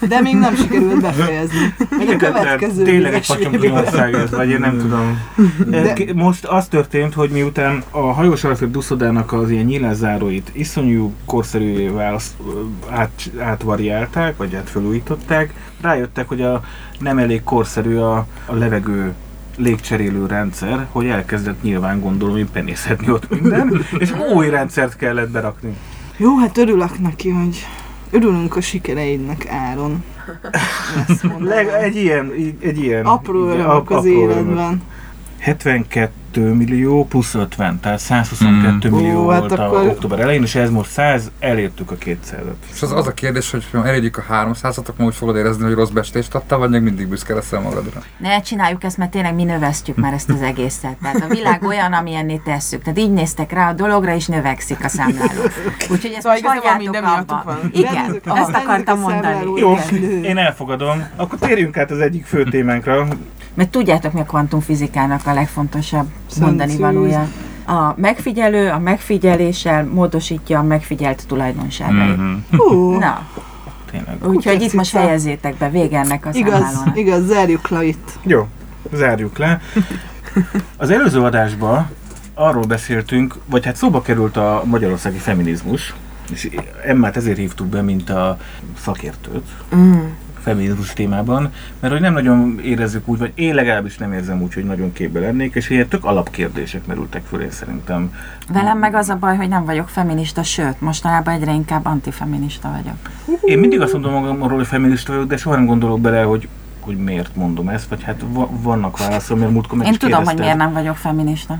De még nem sikerült befejezni. Majd a következő Tényleg egy VB. ország ez, vagy én nem tudom. De-. Most az történt, hogy miután a hajós Alfred Duszodának az ilyen nyilászáróit iszonyú korszerűvé válasz, át, átvariálták, vagy hát felújították, rájöttek, hogy a nem elég korszerű a, a levegő légcserélő rendszer, hogy elkezdett nyilván gondolom én penészetni ott minden, és új rendszert kellett berakni. Jó, hát örülök neki, hogy örülünk a sikereidnek, Áron. Leg, egy ilyen, egy ilyen Apró örömök az életben. 72 millió plusz 50, tehát 122 Mm. millió Ó, hát volt a akkor- október elején, és ez most 100, elértük a 200-at. És az, az a kérdés, hogy ha elérjük a 300-at, akkor úgy fogod érezni, hogy rossz bestést adtál, vagy még mindig büszke leszel magadra. Ne csináljuk ezt, mert tényleg mi növeztjük már ezt az egészet. Tehát a világ <laughs> olyan, amilyenné tesszük. Tehát így néztek rá a dologra, és növekszik a számláló. <laughs> Úgyhogy ezt Szóval hagyjátok minden miattuk abba. van. Igen, ezt aha, akartam a mondani. Jó, Igen. én elfogadom. Akkor térjünk át az egyik fő témánkra. Mert tudjátok, mi a kvantumfizikának a legfontosabb mondani valója. A megfigyelő a megfigyeléssel módosítja a megfigyelt tulajdonságait. Mhm. Hú, Na, Tényleg. úgyhogy itt most fejezzétek be vége ennek a igaz, számlálónak. igaz, zárjuk le itt. Jó, zárjuk le. Az előző adásban arról beszéltünk, vagy hát szóba került a magyarországi feminizmus, és Emmát ezért hívtuk be, mint a szakértőt Mm. Feminizmus témában, mert hogy nem nagyon érezzük úgy, vagy én legalábbis nem érzem úgy, hogy nagyon képbe lennék, és ilyen tök alapkérdések merültek föl én szerintem. Velem meg az a baj, hogy nem vagyok feminista, sőt, mostanában egyre inkább antifeminista vagyok. Én mindig azt mondom magamról, hogy feminista vagyok, de soha nem gondolok bele, hogy hogy miért mondom ezt, vagy hát va- vannak válaszom, mert múltkor meg Én tudom, hogy kérdezted. miért nem vagyok feminista.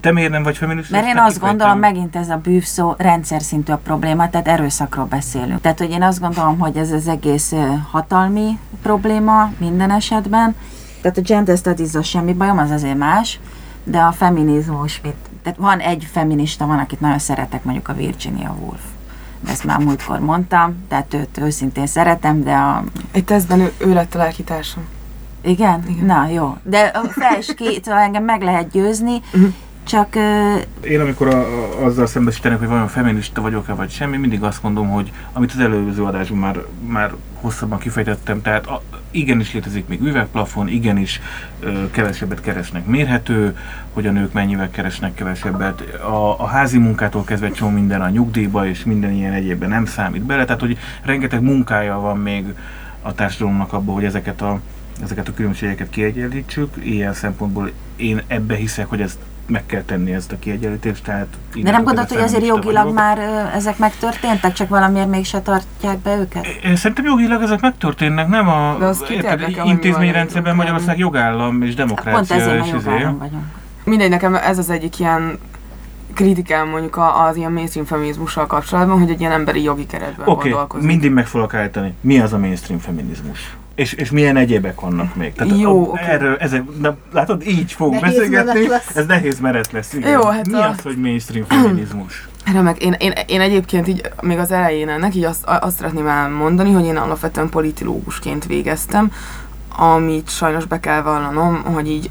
Te miért nem vagy feminista? Mert én azt gondolom, megint ez a bűv szó rendszer szintű a probléma, tehát erőszakról beszélünk. Tehát, hogy én azt gondolom, hogy ez az egész hatalmi probléma minden esetben. Tehát a gender studies semmi bajom, az azért más, de a feminizmus, mit, tehát van egy feminista, van, akit nagyon szeretek, mondjuk a Virginia Woolf. De ezt már múltkor mondtam, tehát őt őszintén szeretem, de a... Egy tesztben ő, ő lett a lelkitársam. Igen? Igen. Na, jó. De a felső ki, szóval engem meg lehet győzni, csak ö, Én amikor a, a, azzal szembesítenek, hogy vajon feminista vagyok-e vagy semmi, mindig azt mondom, hogy amit az előző adásban már, már hosszabban kifejtettem, tehát a, igenis létezik még üvegplafon, igenis ö, kevesebbet keresnek mérhető, hogy a nők mennyivel keresnek kevesebbet. A, a házi munkától kezdve csomó minden a nyugdíjba és minden ilyen egyébben nem számít bele, tehát hogy rengeteg munkája van még a társadalomnak abban, hogy ezeket a, ezeket a különbségeket kiegyenlítsük. Ilyen szempontból én ebbe hiszek, hogy ezt meg kell tenni ezt a kiegyenlítést, tehát... de nem gondolod, hogy azért jogilag vagyok. már ö, ezek megtörténtek, csak valamiért mégse tartják be őket? Én szerintem jogilag ezek megtörténnek, nem a érted, intézményrendszerben Magyarország jogállam és Pont demokrácia ezért, és mert izé. jogállam vagyunk. Mindegy, nekem ez az egyik ilyen kritikám mondjuk a- az ilyen mainstream feminizmussal kapcsolatban, hogy egy ilyen emberi jogi keretben okay, gondolkozik. mindig meg fogok állítani. Mi az a mainstream feminizmus? És, és milyen egyébek vannak még? Jó, a, oké. erről, ezek, na, látod, így fogunk Nehéz beszélgetni. menet. Ez nehéz meret lesz. Igen. Jó, hát Mi a- az, hogy mainstream feminizmus? <clears throat> Remek. Én, én, én egyébként így még az elején ennek így azt, azt szeretném elmondani, hogy én alapvetően politológusként végeztem, amit sajnos be kell vallanom, hogy így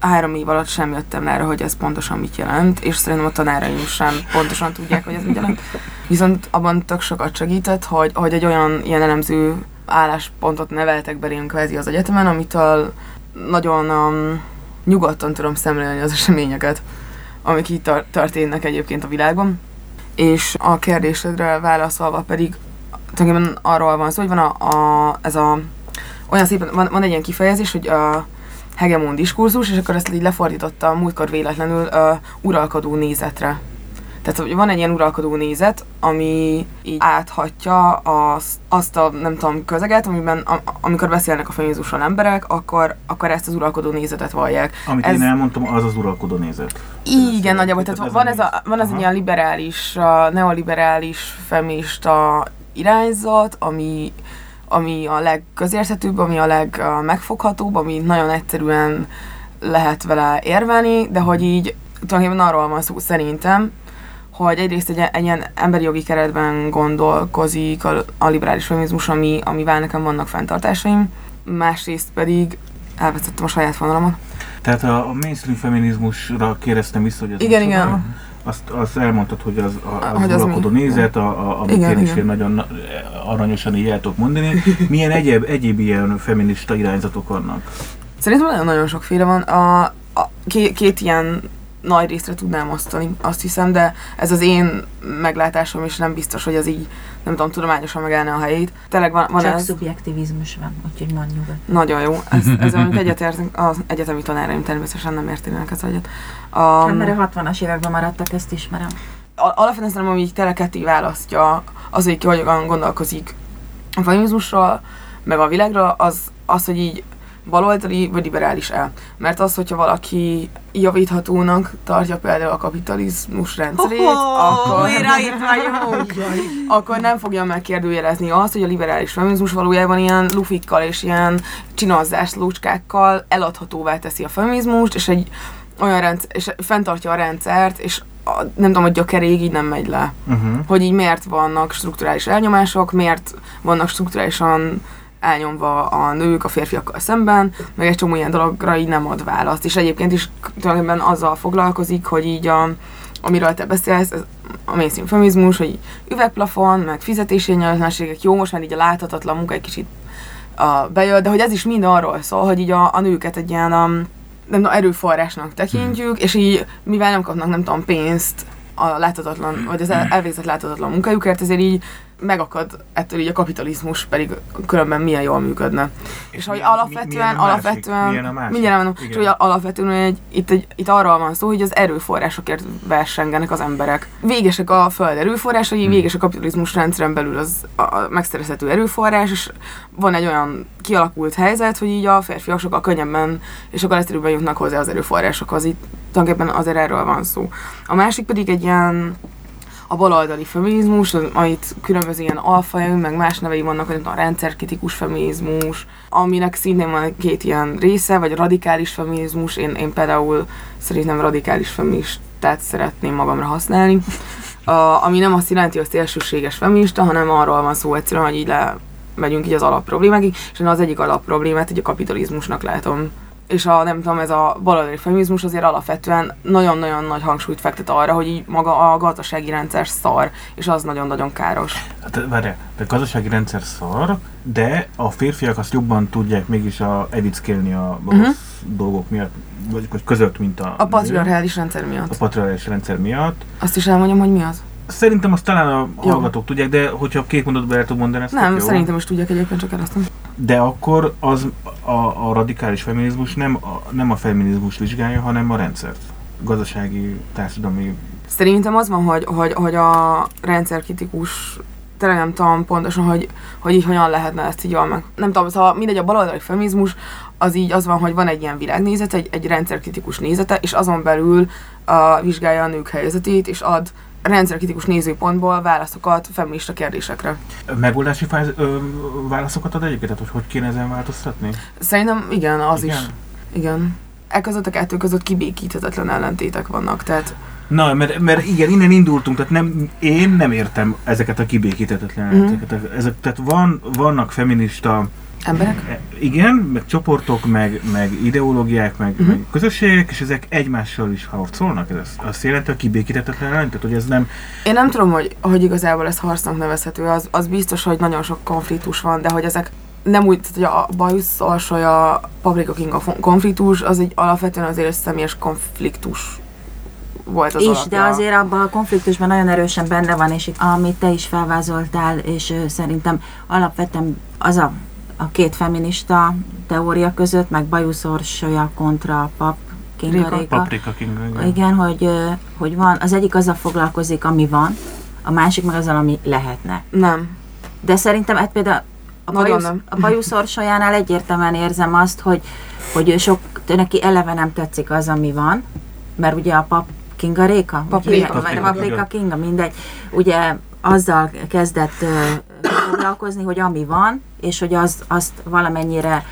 három év alatt sem jöttem rá, hogy ez pontosan mit jelent, és szerintem a tanáraim sem pontosan tudják, hogy ez mit jelent. Viszont abban tök sokat segített, hogy, hogy egy olyan ilyen elemző álláspontot neveltek belém kvázi az egyetemen, amitől nagyon um, nyugodtan tudom szemlélni az eseményeket, amik így tar- történnek egyébként a világban. És a kérdésedre válaszolva pedig tulajdonképpen arról van szó, hogy van a, a, ez a olyan szépen, van, van egy ilyen kifejezés, hogy a hegemon diskurzus, és akkor ezt így lefordította múltkor véletlenül a uralkodó nézetre. Tehát hogy van egy ilyen uralkodó nézet, ami így áthatja azt, azt a, nem tudom, közeget, amiben a, amikor beszélnek a feminizmusról emberek, akkor, akkor ezt az uralkodó nézetet vallják. Amit Ez- én elmondtam, az az uralkodó nézet. Igen, nagyjából. Tehát van ez, a, van ez egy ilyen liberális, uh, neoliberális, feminista irányzat, ami, ami a legközérthetőbb, ami a legmegfoghatóbb, ami nagyon egyszerűen lehet vele érvelni, de hogy így tulajdonképpen arról van szó szerintem, hogy egyrészt egy, egy ilyen emberi jogi keretben gondolkozik a, a liberális feminizmus, ami, amivel nekem vannak fenntartásaim, másrészt pedig elvesztettem a saját vonalamat. Tehát a, mainstream feminizmusra kérdeztem vissza, hogy ez Igen, igen. Azt, azt elmondtad, hogy az, a, az, Hogy az uralkodó nézet, a, a, amit Igen, én is igen. nagyon na- aranyosan így el tudok mondani. Milyen egyéb, egyéb ilyen feminista irányzatok vannak? Szerintem nagyon-nagyon sokféle van. A, a két, két ilyen nagy részre tudnám osztani, azt hiszem, de ez az én meglátásom, és nem biztos, hogy ez így, nem tudom, tudományosan megállna a helyét. Tényleg van, van Csak ez. szubjektivizmus van, úgyhogy mondj nyugodt. Nagyon jó. Ez, <laughs> ezzel mondjuk egyetértünk, az egyetemi tanáraim természetesen nem értenének ez egyet. Um, mert a 60-as években maradtak, ezt ismerem. al- alapvetően szerintem, ami így tényleg ketté választja az, hogy ki hogyan gondolkozik a feminizmusról, meg a világról, az, az hogy így baloldali vagy liberális el. Mert az, hogyha valaki javíthatónak tartja például a kapitalizmus rendszerét, akkor, itt vagyunk. akkor nem fogja megkérdőjelezni azt, hogy a liberális feminizmus valójában ilyen lufikkal és ilyen csinozzás lucskákkal eladhatóvá teszi a feminizmust, és egy olyan rendszer, és fenntartja a rendszert, és a, nem tudom, hogy gyökeréig így nem megy le. Uh-huh. Hogy így miért vannak strukturális elnyomások, miért vannak strukturálisan elnyomva a nők a férfiakkal szemben, meg egy csomó ilyen dologra így nem ad választ. És egyébként is tulajdonképpen azzal foglalkozik, hogy így a, amiről te beszélsz, ez a mainstream feminizmus, hogy üvegplafon, meg fizetési egyenlőtlenségek, jó, most már így a láthatatlan munka egy kicsit a, bejön, de hogy ez is mind arról szól, hogy így a, a nőket egy ilyen um, nem tudom, erőforrásnak tekintjük, és így mivel nem kapnak, nem tudom, pénzt a láthatatlan, vagy az el- elvégzett láthatatlan munkájukért, ezért így megakad ettől így a kapitalizmus, pedig különben milyen jól működne. És hogy mi- alapvetően, milyen alapvetően, Milyen a másik? mindjárt mondom, és hogy alapvetően egy, itt, egy, itt arról van szó, hogy az erőforrásokért versengenek az emberek. Végesek a föld erőforrásai, Hmm. véges a kapitalizmus rendszeren belül az a a megszerezhető erőforrás, és van egy olyan kialakult helyzet, hogy így a férfiak sokkal könnyebben és sokkal egyszerűbben jutnak hozzá az erőforrásokhoz. Itt tulajdonképpen azért erről van szó. A másik pedig egy ilyen a baloldali feminizmus, az- amit különböző ilyen alfa, meg más nevei vannak, mint a rendszerkritikus feminizmus, aminek szintén van két ilyen része, vagy radikális feminizmus. Én, én például szerintem radikális feministát szeretném magamra használni. A, ami nem azt jelenti, hogy szélsőséges feminista, hanem arról van szó egyszerűen, hogy így le megyünk így az alapproblémákig, és én az egyik alapproblémát így a kapitalizmusnak látom. És a, nem tudom, ez a baloldali feminizmus azért alapvetően nagyon-nagyon nagy hangsúlyt fektet arra, hogy így maga a gazdasági rendszer szar, és az nagyon-nagyon káros. Hát várjál, a gazdasági rendszer szar, de a férfiak azt jobban tudják mégis a evickélni a Mhm. dolgok miatt, vagy között, mint a A patriarchális rendszer a miatt. patriarchális rendszer miatt. Azt is elmondjam, hogy mi az? Szerintem azt talán a Jó. hallgatók tudják, de hogyha két mondatban el tud mondani, ezt Nem, tök jó. szerintem is tudják egyébként, csak elasztom. De akkor az a, a radikális feminizmus nem a, nem a feminizmus vizsgálja, hanem a rendszert. Gazdasági, társadalmi... Szerintem az van, hogy, hogy, hogy a rendszerkritikus tényleg nem tudom pontosan, hogy, hogy így hogyan lehetne ezt így jól meg. Nem tudom, szóval mindegy, a baloldali feminizmus az így az van, hogy van egy ilyen világnézet, egy, egy rendszerkritikus nézete, és azon belül uh, vizsgálja a nők helyzetét, és ad rendszerkritikus nézőpontból válaszokat feminista kérdésekre. Megoldási fáz, ö, válaszokat ad egyébként? Tehát, hogy hogy kéne ezen változtatni? Szerintem igen, az Igen? is. Igen. E között a kettő között kibékíthetetlen ellentétek vannak, tehát Na, mert, mert igen, innen indultunk, tehát nem, én nem értem ezeket a kibékítetetlen Mhm. mm. ezek, Tehát van, vannak feminista, emberek. e, igen, meg csoportok, meg, meg ideológiák, meg, Mhm. meg közösségek, és ezek egymással is harcolnak. Ez azt jelenti, a kibékítetetlen ellen, tehát hogy ez nem... Én nem tudom, hogy, hogy igazából ez harcnak nevezhető, az, az biztos, hogy nagyon sok konfliktus van, de hogy ezek nem úgy, tehát, hogy a bajusz alsója, a Paprika King konfliktus, az egy alapvetően azért egy személyes konfliktus volt az is, alapja. de azért abban a konfliktusban nagyon erősen benne van, és itt, amit te is felvázoltál, és ö, szerintem alapvetően az a, a két feminista teória között, meg Bajusz Orsolya kontra Pap Kinga Réka. Paprika King. igen. Igen, hogy, hogy van, az egyik azzal foglalkozik, ami van, a másik meg azzal, ami lehetne. Nem. De szerintem hát például a bajusz, a bajusz Orsolyánál egyértelműen érzem azt, hogy, hogy sok, neki eleve nem tetszik az, ami van, mert ugye a pap Kinga Réka? Paprika. Paprika. Kinga, mindegy. Ugye azzal kezdett foglalkozni, hogy ami van, és hogy az, azt valamennyire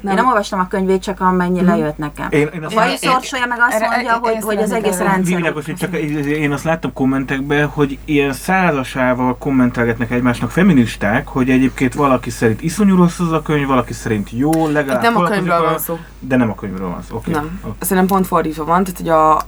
Nem. Én nem olvastam a könyvét, csak amennyi Mhm. lejött nekem. Én, én A azt bajusz Orsolya meg azt mondja, én- hogy, én hogy az egész rendszer... Világos, hogy csak én azt láttam kommentekben, hogy ilyen százasával kommentelgetnek egymásnak feministák, hogy egyébként valaki szerint iszonyú rossz az a könyv, valaki szerint jó, legalább Itt nem a könyvről van szó. De nem a könyvről van szó. Okay. Nem. Szerintem pont fordítva van, tehát hogy a,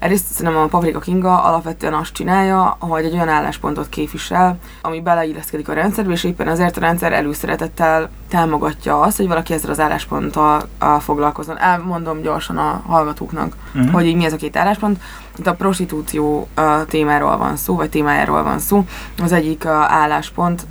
egyrészt szerintem a Paprika Kinga alapvetően azt csinálja, hogy egy olyan álláspontot képvisel, ami beleilleszkedik a rendszerbe, és éppen ezért a rendszer előszeretettel támogatja azt, hogy valaki ezzel az állásponttal foglalkozzon. Elmondom gyorsan a hallgatóknak, Mhm. hogy így mi ez a két álláspont. Itt a prostitúció témáról van szó, vagy témájáról van szó. Az egyik álláspont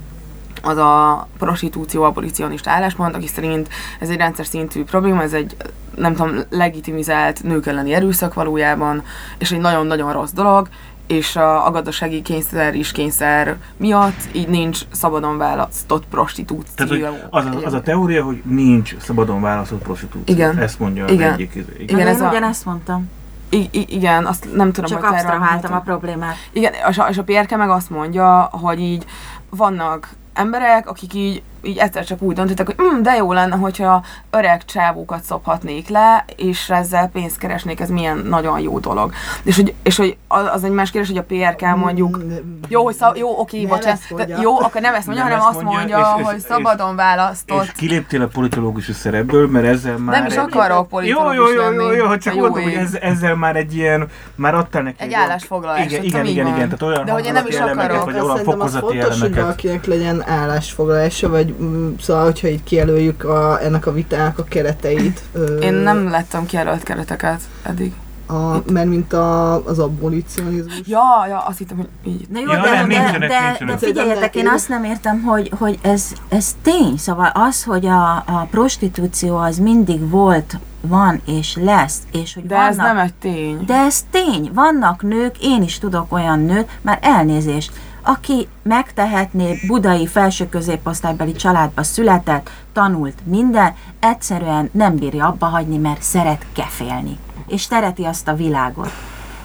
az a prostitúció abolicionista álláspont, aki szerint ez egy rendszer szintű probléma, ez egy nem tudom, legitimizált nők elleni erőszak valójában, és egy nagyon-nagyon rossz dolog, és a, a gazdasági kényszer is kényszer miatt így nincs szabadon választott prostitúció. Tehát, hogy az, a, az a teória, hogy nincs szabadon választott prostitúció. Igen. Ezt mondja az Igen. egyik. izé. Igen, Igen, ez én a- ugyanezt mondtam. I- i- igen, azt nem tudom, Csak hogy absztraháltam a problémát. Igen, és a, és a Pérke meg azt mondja, hogy így vannak emberek, akik így, így egyszer csak úgy döntöttek, hogy mm, de jó lenne, hogyha öreg csávókat szophatnék le, és ezzel pénzt keresnék, ez milyen nagyon jó dolog. És hogy, és hogy az egy más kérdés, hogy a PRK mondjuk jó, hogy szab, jó, oké, bocsánat. mondja. Jó, akkor nem ezt mondja, Nem hanem ezt azt mondja, mondja, és- hogy és- szabadon választott. És kiléptél a politológusi szerepből, mert ezzel már... nem is egy- akarok Jó, politikus jó, jó, lenni. jó, jó, hogy csak jó mondom, hogy ez, ezzel már egy ilyen, már adtál neki Egy állásfoglalás, Igen, igen, igen, igen, tehát olyan De hogy én nem is akarok. vagy olyan Szerintem az fokozati fontos, hogy valakinek legyen állásfoglalása, vagy mm, szóval, hogyha itt kijelöljük a, ennek a vitának a kereteit. ö, Én nem lettem kijelölt kereteket eddig. A, mert mint a, az abolicionizmus. Ja, ja, azt hittem, hogy így. De jó, Ja, de, nem, de, nincsenek, de, nincsenek. de figyeljetek, én azt nem értem, hogy, hogy ez, ez tény. Szóval az, hogy a, a prostitúció az mindig volt, van és lesz, és hogy De vannak, ez nem egy tény. De ez tény, vannak nők, én is tudok olyan nőt, már elnézést, aki megtehetné budai felső középosztálybeli családba született, tanult minden, egyszerűen nem bírja abba hagyni, mert szeret kefélni. És szereti azt a világot.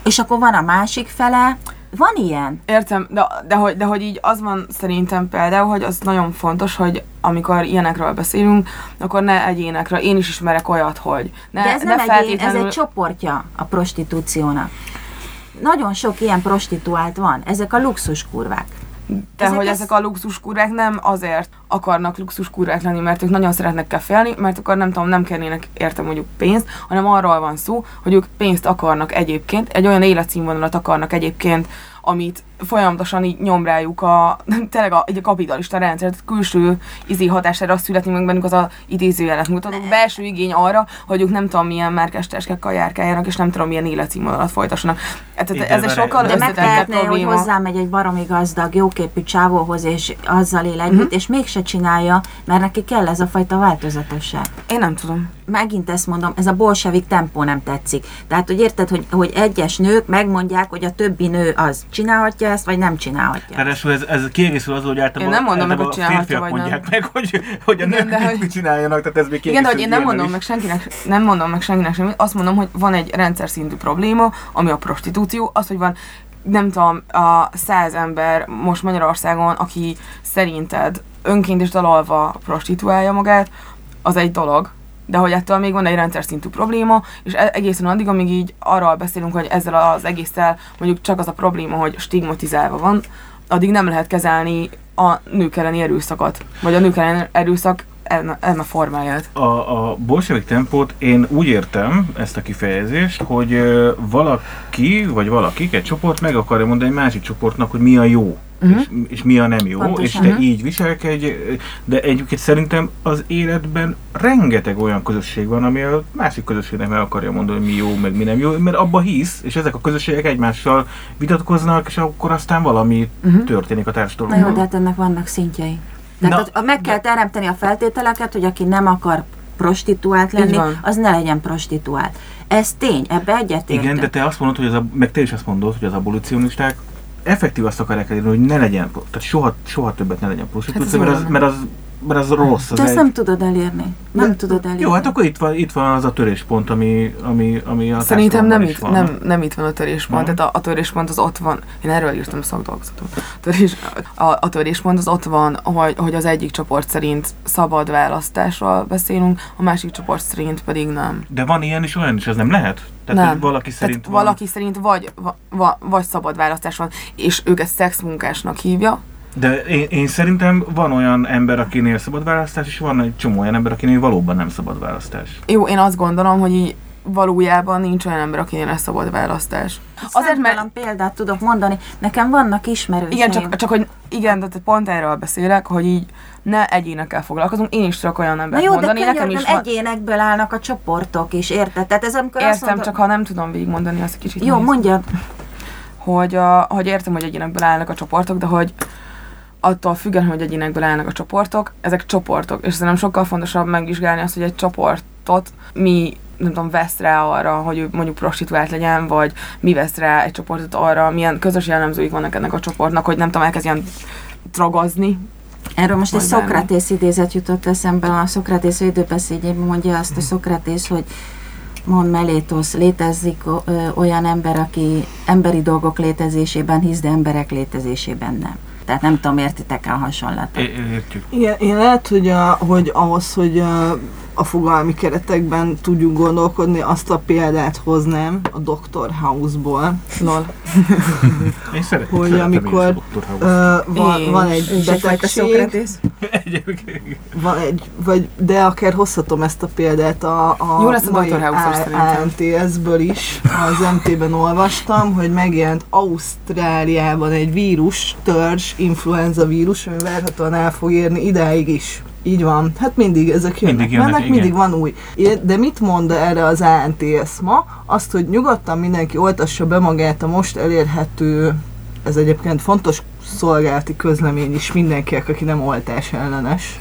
És akkor van a másik fele, van ilyen. Értem, de, de, hogy, de hogy így az van szerintem például, hogy az nagyon fontos, hogy amikor ilyenekről beszélünk, akkor ne egyénekről. Én is ismerek olyat, hogy ne, De ez ne nem egyén, ez egy csoportja a prostitúciónak. Nagyon sok ilyen prostituált van, ezek a luxus kurvák. De Ezek hogy ez- ezek a luxuskurvák nem azért akarnak luxuskurvák lenni, mert ők nagyon szeretnek kefélni, mert akkor nem tudom, nem kérnének érte mondjuk pénzt, hanem arról van szó, hogy ők pénzt akarnak egyébként, egy olyan életszínvonalat akarnak egyébként, amit folyamatosan így nyom rájuk a, <laughs> tényleg a, egy a kapitalista rendszer, tehát külső izi hatására születni meg bennük az a idézőjelet mutató belső igény arra, hogy ők nem tudom milyen márkás táskákkal járkáljanak, és nem tudom milyen életszínvonalat folytassanak. Hát, Tehát ez egy sokkal De megtehetné, hogy hozzámegy egy baromi gazdag, jóképű csávóhoz, és azzal él együtt, és mégse csinálja, mert neki kell ez a fajta változatosság. Én nem tudom. Megint ezt mondom, ez a bolsevik tempó nem tetszik. Tehát, hogy érted, hogy, hogy egyes nők megmondják, hogy a többi nő az csinálhatja ezt, vagy nem csinálhatja. Ráadásul ez, ez kiegészül azzal, hogy általában, Én nem mondom meg, hogy csinálhatja, férfiak vagy mondják nem. meg, hogy, hogy a Igen, nők de hogy- csináljanak, tehát ez még Igen, de kiegészül hogy én nem mondom is. meg senkinek, nem mondom meg senkinek semmit, azt mondom, hogy van egy rendszer szintű probléma, ami a prostitúció, az, hogy van nem tudom, a száz ember most Magyarországon, aki szerinted önként és dalalva prostituálja magát, az egy dolog, de hogy ettől még van egy rendszer szintű probléma, és e- egészen addig, amíg így arról beszélünk, hogy ezzel az egésszel mondjuk csak az a probléma, hogy stigmatizálva van, addig nem lehet kezelni a nők elleni erőszakot, vagy a nők elleni erőszak enne formáját. A, a bolsevik tempót én úgy értem, ezt a kifejezést, hogy valaki, vagy valakik, egy csoport meg akarja mondani egy másik csoportnak, hogy mi a jó, Mhm. és, és mi a nem jó, Pontosan. és te Mhm. így viselkedj, de egyébként szerintem az életben rengeteg olyan közösség van, ami a másik közösségnek meg akarja mondani, hogy mi jó, meg mi nem jó, mert abba hisz, és ezek a közösségek egymással vitatkoznak, és akkor aztán valami Mhm. történik a Na társadalomban. jó, de hát ennek vannak szintjei. Tehát Na, Na, meg kell teremteni a feltételeket, hogy aki nem akar prostituált lenni, az ne legyen prostituált. Ez tény, ebbe egyetértek. Igen, de te azt mondod, hogy az a, meg te is azt mondod, hogy az abolicionisták effektív azt akarják elérni, hogy ne legyen, tehát soha, soha többet ne legyen prostitúció, Hát mert, az, mert, az, mert az rossz. Az Te ezt egy- nem tudod elérni. Nem tudod elérni. Jó, hát akkor itt van, itt van az a töréspont, ami, ami, ami a Szerintem nem itt, van. nem, nem itt van a töréspont, Nem? tehát a, a töréspont az ott van. Én erről írtam a szakdolgozatot. Törés, a, a töréspont az ott van, hogy, hogy az egyik csoport szerint szabad választásról beszélünk, a másik csoport szerint pedig nem. De van ilyen is, olyan is, ez nem lehet? Tehát nem. valaki szerint Tehát van, valaki szerint vagy, va, va, vagy szabad választás van, és ők ezt szexmunkásnak hívja, De én, én szerintem van olyan ember, akinél szabad választás, és van egy csomó olyan ember, akinél valóban nem szabad választás. Jó, én azt gondolom, hogy így valójában nincs olyan ember, akinél lesz szabad választás. Azért, mert példát tudok mondani. Nekem vannak ismerőseim. Igen, csak, csak hogy igen, de pont erről beszélek, hogy így ne egyénekkel foglalkozunk. Én is tudok olyan Na embert jó, mondani, de nekem is van. egyénekből állnak a csoportok is, érted? Tehát ez amikor azt Értem, mondod, csak ha nem tudom végigmondani, az egy kicsit Jó, nehéz. mondjad. Hogy, a, hogy értem, hogy egyénekből állnak a csoportok, de hogy attól függően, hogy egyénekből állnak a csoportok, ezek csoportok, és szerintem sokkal fontosabb megvizsgálni azt, hogy egy csoportot mi nem tudom, vesz rá arra, hogy ő mondjuk prostituált legyen, vagy mi vesz rá egy csoportot arra, milyen közös jellemzőik vannak ennek a csoportnak, hogy nem tudom, elkezdjen tragazni, Erről most egy. Szokratész idézet jutott eszembe, a Szokratész időbeszédjében mondja azt a Szokratész, hogy mond Melétosz, létezik olyan ember, aki emberi dolgok létezésében hisz, de emberek létezésében nem. Tehát nem tudom, értitek-e a hasonlatot. É, értjük. Igen, én lehet, hogy, a, hogy ahhoz, hogy a, a fogalmi keretekben tudjunk gondolkodni, azt a példát hoznám a Dr. House-ból. lol. Én szeretem, Hogy szeretem amikor. Ö, van, Én van egy betegség, van egy, vagy, de akár hozhatom ezt a példát a, a Jó lesz a mai. ANTS-ből is. Az MT-ben olvastam, hogy megjelent Ausztráliában egy vírus, törzs, influenza vírus, ami várhatóan el fog érni idáig is. Így van. Hát mindig ezek jönnek, Mindig jönnek, mennek, igen. mindig van új. De mit mond erre az ANTS ma? Azt, hogy nyugodtan mindenki oltassa be magát a most elérhető, ez egyébként fontos szolgálati közlemény is mindenkinek, aki nem oltás ellenes.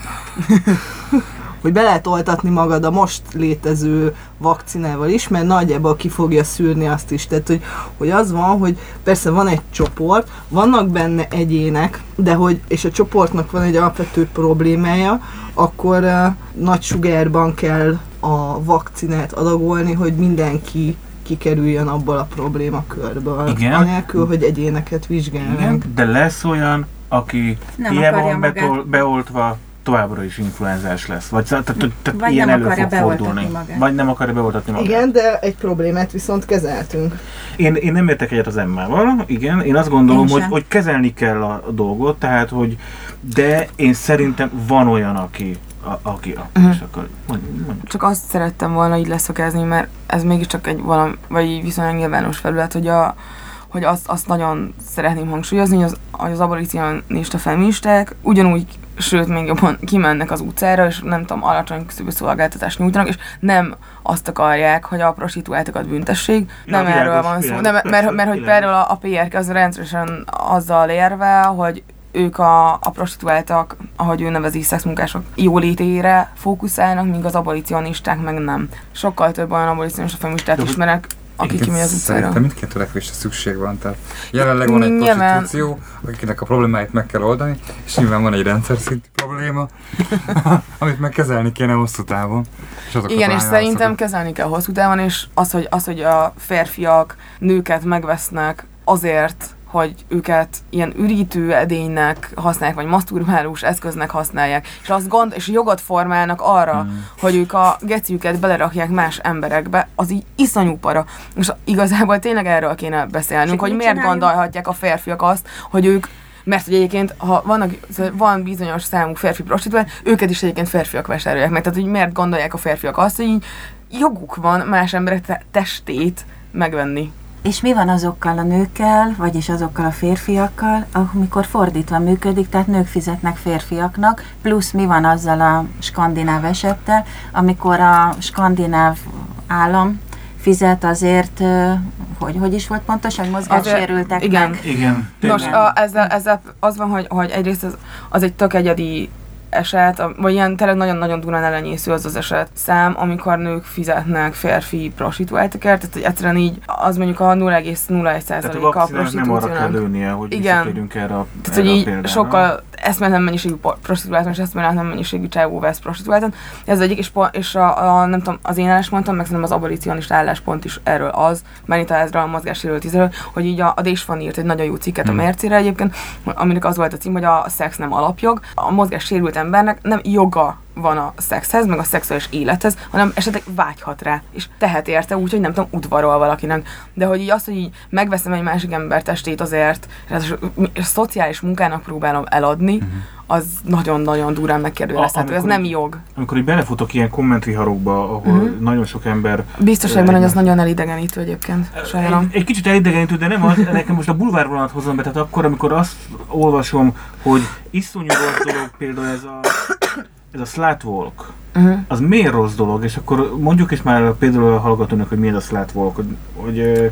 <laughs> hogy be lehet oltatni magad a most létező vakcinával is, mert nagyjából ki fogja szűrni azt is. Tehát, hogy, hogy az van, hogy persze van egy csoport, vannak benne egyének, de hogy, és a csoportnak van egy alapvető problémája, akkor uh, nagy sugárban kell a vakcinát adagolni, hogy mindenki kikerüljön abból a problémakörből. Igen. Anélkül, hogy egyéneket vizsgálnánk. Igen, de lesz olyan, aki Nem hiába van betol, beoltva, továbbra is influenzás lesz. Vagy, tehát, tehát, Vagy ilyen nem elő akarja fog beoltatni fordulni. magát. Vagy nem akarja beoltatni magát. Igen, de egy problémát viszont kezeltünk. Én, én nem értek egyet az Emmával, igen, én azt gondolom, Én hogy, sem. hogy kezelni kell a, dolgot, tehát, hogy de én szerintem van olyan, aki, a, aki a, Mhm. és akkor mondj, mondj. Csak azt szerettem volna így leszokázni, mert ez mégiscsak egy valami, vagy viszonylag nyilvános felület, hogy a, hogy azt, azt nagyon szeretném hangsúlyozni, hogy az, hogy az abolicionista feministák ugyanúgy, sőt még jobban kimennek az utcára, és nem tudom, alacsony szolgáltatást nyújtanak, és nem azt akarják, hogy a prostituáltakat büntessék. Ja, nem erről világos, van szó. világos, Nem, persze, mert, mert hogy például a, a PRK az rendszeresen azzal érve, hogy ők a, a prostituáltak, ahogy ő nevezi, szexmunkások jólétére fókuszálnak, míg az abolicionisták meg nem. Sokkal több olyan abolicionista feministát ismerek, aki kimegy az utcára. Szerintem mindkét törekvésre szükség van. Tehát jelenleg van egy Nyilván. prostitúció, akinek a problémáit meg kell oldani, és nyilván van egy rendszer szintű probléma, <laughs> amit meg kezelni kéne hosszú távon. És Igen, és szerintem kezelni kell hosszú távon, és az, hogy, az, hogy a férfiak nőket megvesznek azért, hogy őket ilyen ürítő edénynek használják, vagy maszturbálós eszköznek használják, és azt gond, és jogot formálnak arra, Hmm. hogy ők a geciüket belerakják más emberekbe, az így iszonyú para. És igazából tényleg erről kéne beszélnünk, És hogy miért csináljunk? gondolhatják a férfiak azt, hogy ők mert hogy egyébként, ha vannak, van bizonyos számú férfi prostituált, őket is egyébként férfiak vásárolják meg. Tehát, hogy miért gondolják a férfiak azt, hogy így joguk van más emberek te- testét megvenni. És mi van azokkal a nőkkel, vagyis azokkal a férfiakkal, amikor fordítva működik, tehát nők fizetnek férfiaknak, plusz mi van azzal a skandináv esettel, amikor a skandináv állam fizet azért, hogy hogy is volt pontosan, mozgássérültek igen. meg. Igen, Nos, a, ezzel, ezzel az van, hogy, hogy egyrészt az, az egy tök egyedi eset, a- vagy ilyen tényleg nagyon-nagyon durán ellenyésző az az eset szám, amikor nők fizetnek férfi prostituáltakért, tehát hogy egyszerűen így az mondjuk a 0,01%-a tehát a a vakcinának nem arra kell prostitúciónak. lőnie, hogy Igen. erre a Tehát, erre hogy a így példára. sokkal eszméletlen mennyiségű prostituáltan, és eszméletlen mennyiségű csávó vesz prostituáltan. Ez az egyik, és, és a, a, nem tudom, az én álláspontom, meg szerintem az abolicionista álláspont is erről az, Menita Ezra a mozgássérült tízről, hogy így a, a Désfan írt egy nagyon jó cikket a Hmm. Mércére egyébként, aminek az volt a cím, hogy a szex nem alapjog. A mozgássérült embernek nem joga van a szexhez, meg a szexuális élethez, hanem esetleg vágyhat rá, és tehet érte úgy, hogy nem tudom, udvarol valakinek. De hogy így azt, hogy így megveszem egy másik ember testét azért, mi- szociális munkának próbálom eladni, az nagyon-nagyon durán megkérdőjelezhető. Ez Mhm. Nem jog. Amikor így belefutok ilyen kommentviharokba, ahol Mhm. nagyon sok ember Biztos benne, hogy az nagyon elidegenítő egyébként. Sajnálom. Egy, egy kicsit elidegenítő, de nem az, nekem most a bulvár vonat hozom be, tehát akkor, amikor azt olvasom, hogy iszonyú rossz dolog például ez a, ez a slutwalk, Uh-huh. az miért rossz dolog, és akkor mondjuk is már például a hallgatónak, hogy mi ez a slutwalk, hogy, hogy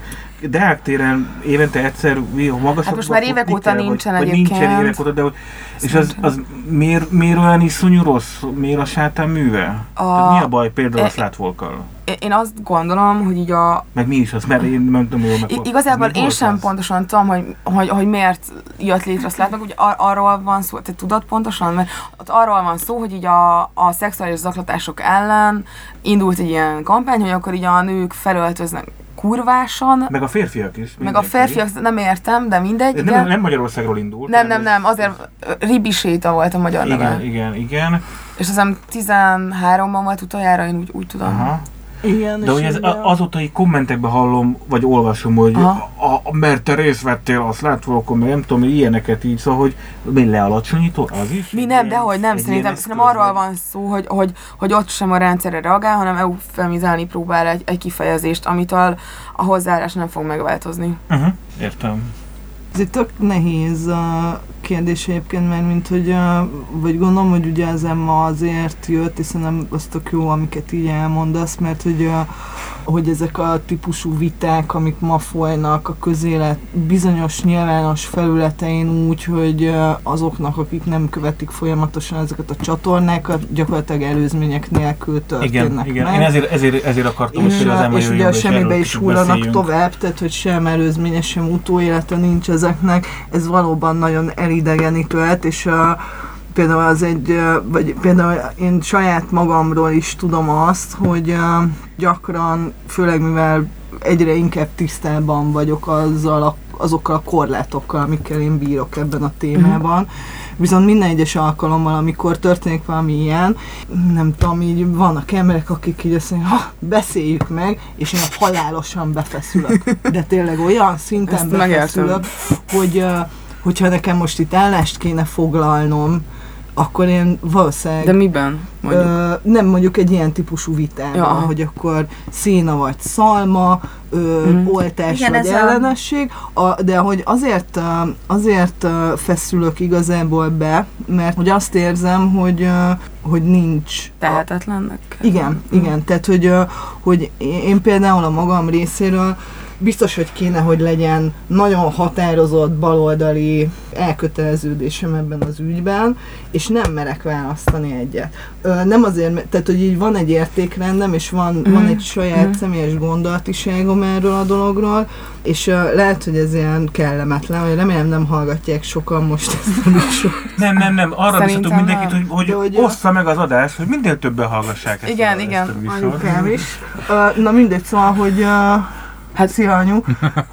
Deák téren évente egyszer magasabb Hát most már évek óta nincsen vagy, vagy nincsen egyébként. évek óta, de hogy, és az, az miért, miért olyan iszonyú rossz, miért a sátán műve? A- Tehát mi a baj például a e- slutwalkkal? Én- Én azt gondolom, hogy így a, Meg mi is az, mert én nem tudom, jól meg. Igazából én sem az? pontosan tudom, hogy, hogy, hogy miért jött létre a szlát, meg ugye ar- arról van szó, te tudod pontosan? Mert ott arról van szó, hogy így a, a szexuális zaklatások ellen indult egy ilyen kampány, hogy akkor így a nők felöltöznek kurvásan, Meg a férfiak is. meg a mindenki. férfiak, nem értem, de mindegy, Ez igen. nem, nem Magyarországról indult. nem, nem, nem, azért ö, Ribi Séta volt a magyar ez- neve. Igen, igen, igen. És azt hiszem 13-ban volt utoljára, én úgy, úgy tudom. Aha. Igen, De hogy ez a- a- azóta így kommentekben hallom, vagy olvasom, hogy Aha. a, a, mert te részt vettél a Slátvolkon, meg nem tudom, ilyeneket így, szóval, hogy mi lealacsonyító, az is? Mi nem, de hogy nem, szerintem, szerintem arról van szó, hogy, hogy, hogy ott sem a rendszerre reagál, hanem eufemizálni próbál egy, egy kifejezést, amitől a hozzáállás nem fog megváltozni. Uh-huh. Értem. Ez egy tök nehéz uh, kérdés egyébként, mert mint hogy, vagy gondolom, hogy ugye az Emma azért jött, és szerintem az tök jó, amiket így elmondasz, mert hogy, hogy ezek a típusú viták, amik ma folynak a közélet bizonyos nyilvános felületein úgy, hogy azoknak, akik nem követik folyamatosan ezeket a csatornákat, gyakorlatilag előzmények nélkül történnek Igen, igen. meg. Én ezért, ezért, ezért akartam, És, hogy az Emma és ugye a semmibe is hullanak tovább, tehát hogy sem előzménye, sem utóélete nincs ezeknek. Ez valóban nagyon elidegenítőet, és a, például az egy, vagy például én saját magamról is tudom azt, hogy gyakran, főleg mivel egyre inkább tisztában vagyok azzal a, azokkal a korlátokkal, amikkel én bírok ebben a témában. Viszont minden egyes alkalommal, amikor történik valami ilyen, nem tudom, így vannak emberek, akik így azt mondják, beszéljük meg, és én halálosan befeszülök. De tényleg olyan szinten Ezt megértem. befeszülök, hogy ö, hogyha nekem most itt állást kéne foglalnom, akkor én valószínűleg De miben? Mondjuk. Ö, nem mondjuk egy ilyen típusú vitában, Ja. hogy akkor széna vagy szalma, ö, Mhm. oltás Igen, vagy ez a- ellenesség, a, de hogy azért, azért feszülök igazából be, mert hogy azt érzem, hogy, hogy nincs Tehetetlennek? igen, igen. Tehát, hogy, hogy én például a magam részéről biztos, hogy kéne, hogy legyen nagyon határozott baloldali elköteleződésem ebben az ügyben, és nem merek választani egyet. Ö, Nem azért, mert- tehát, hogy így van egy értékrendem, és van, Mhm. van egy saját Mhm. személyes gondolatiságom erről a dologról, és ö, lehet, hogy ez ilyen kellemetlen, vagy remélem nem hallgatják sokan most ezt a műsort. Nem, nem, nem, arra biztatok mindenkit, hogy, hogy, hogy- ossza meg az adást, hogy minél többen hallgassák ezt, Igen, a, igen, ezt a műsort. Anyukám is. Ö, Na mindegy, szóval, hogy ö, Hát szia anyu,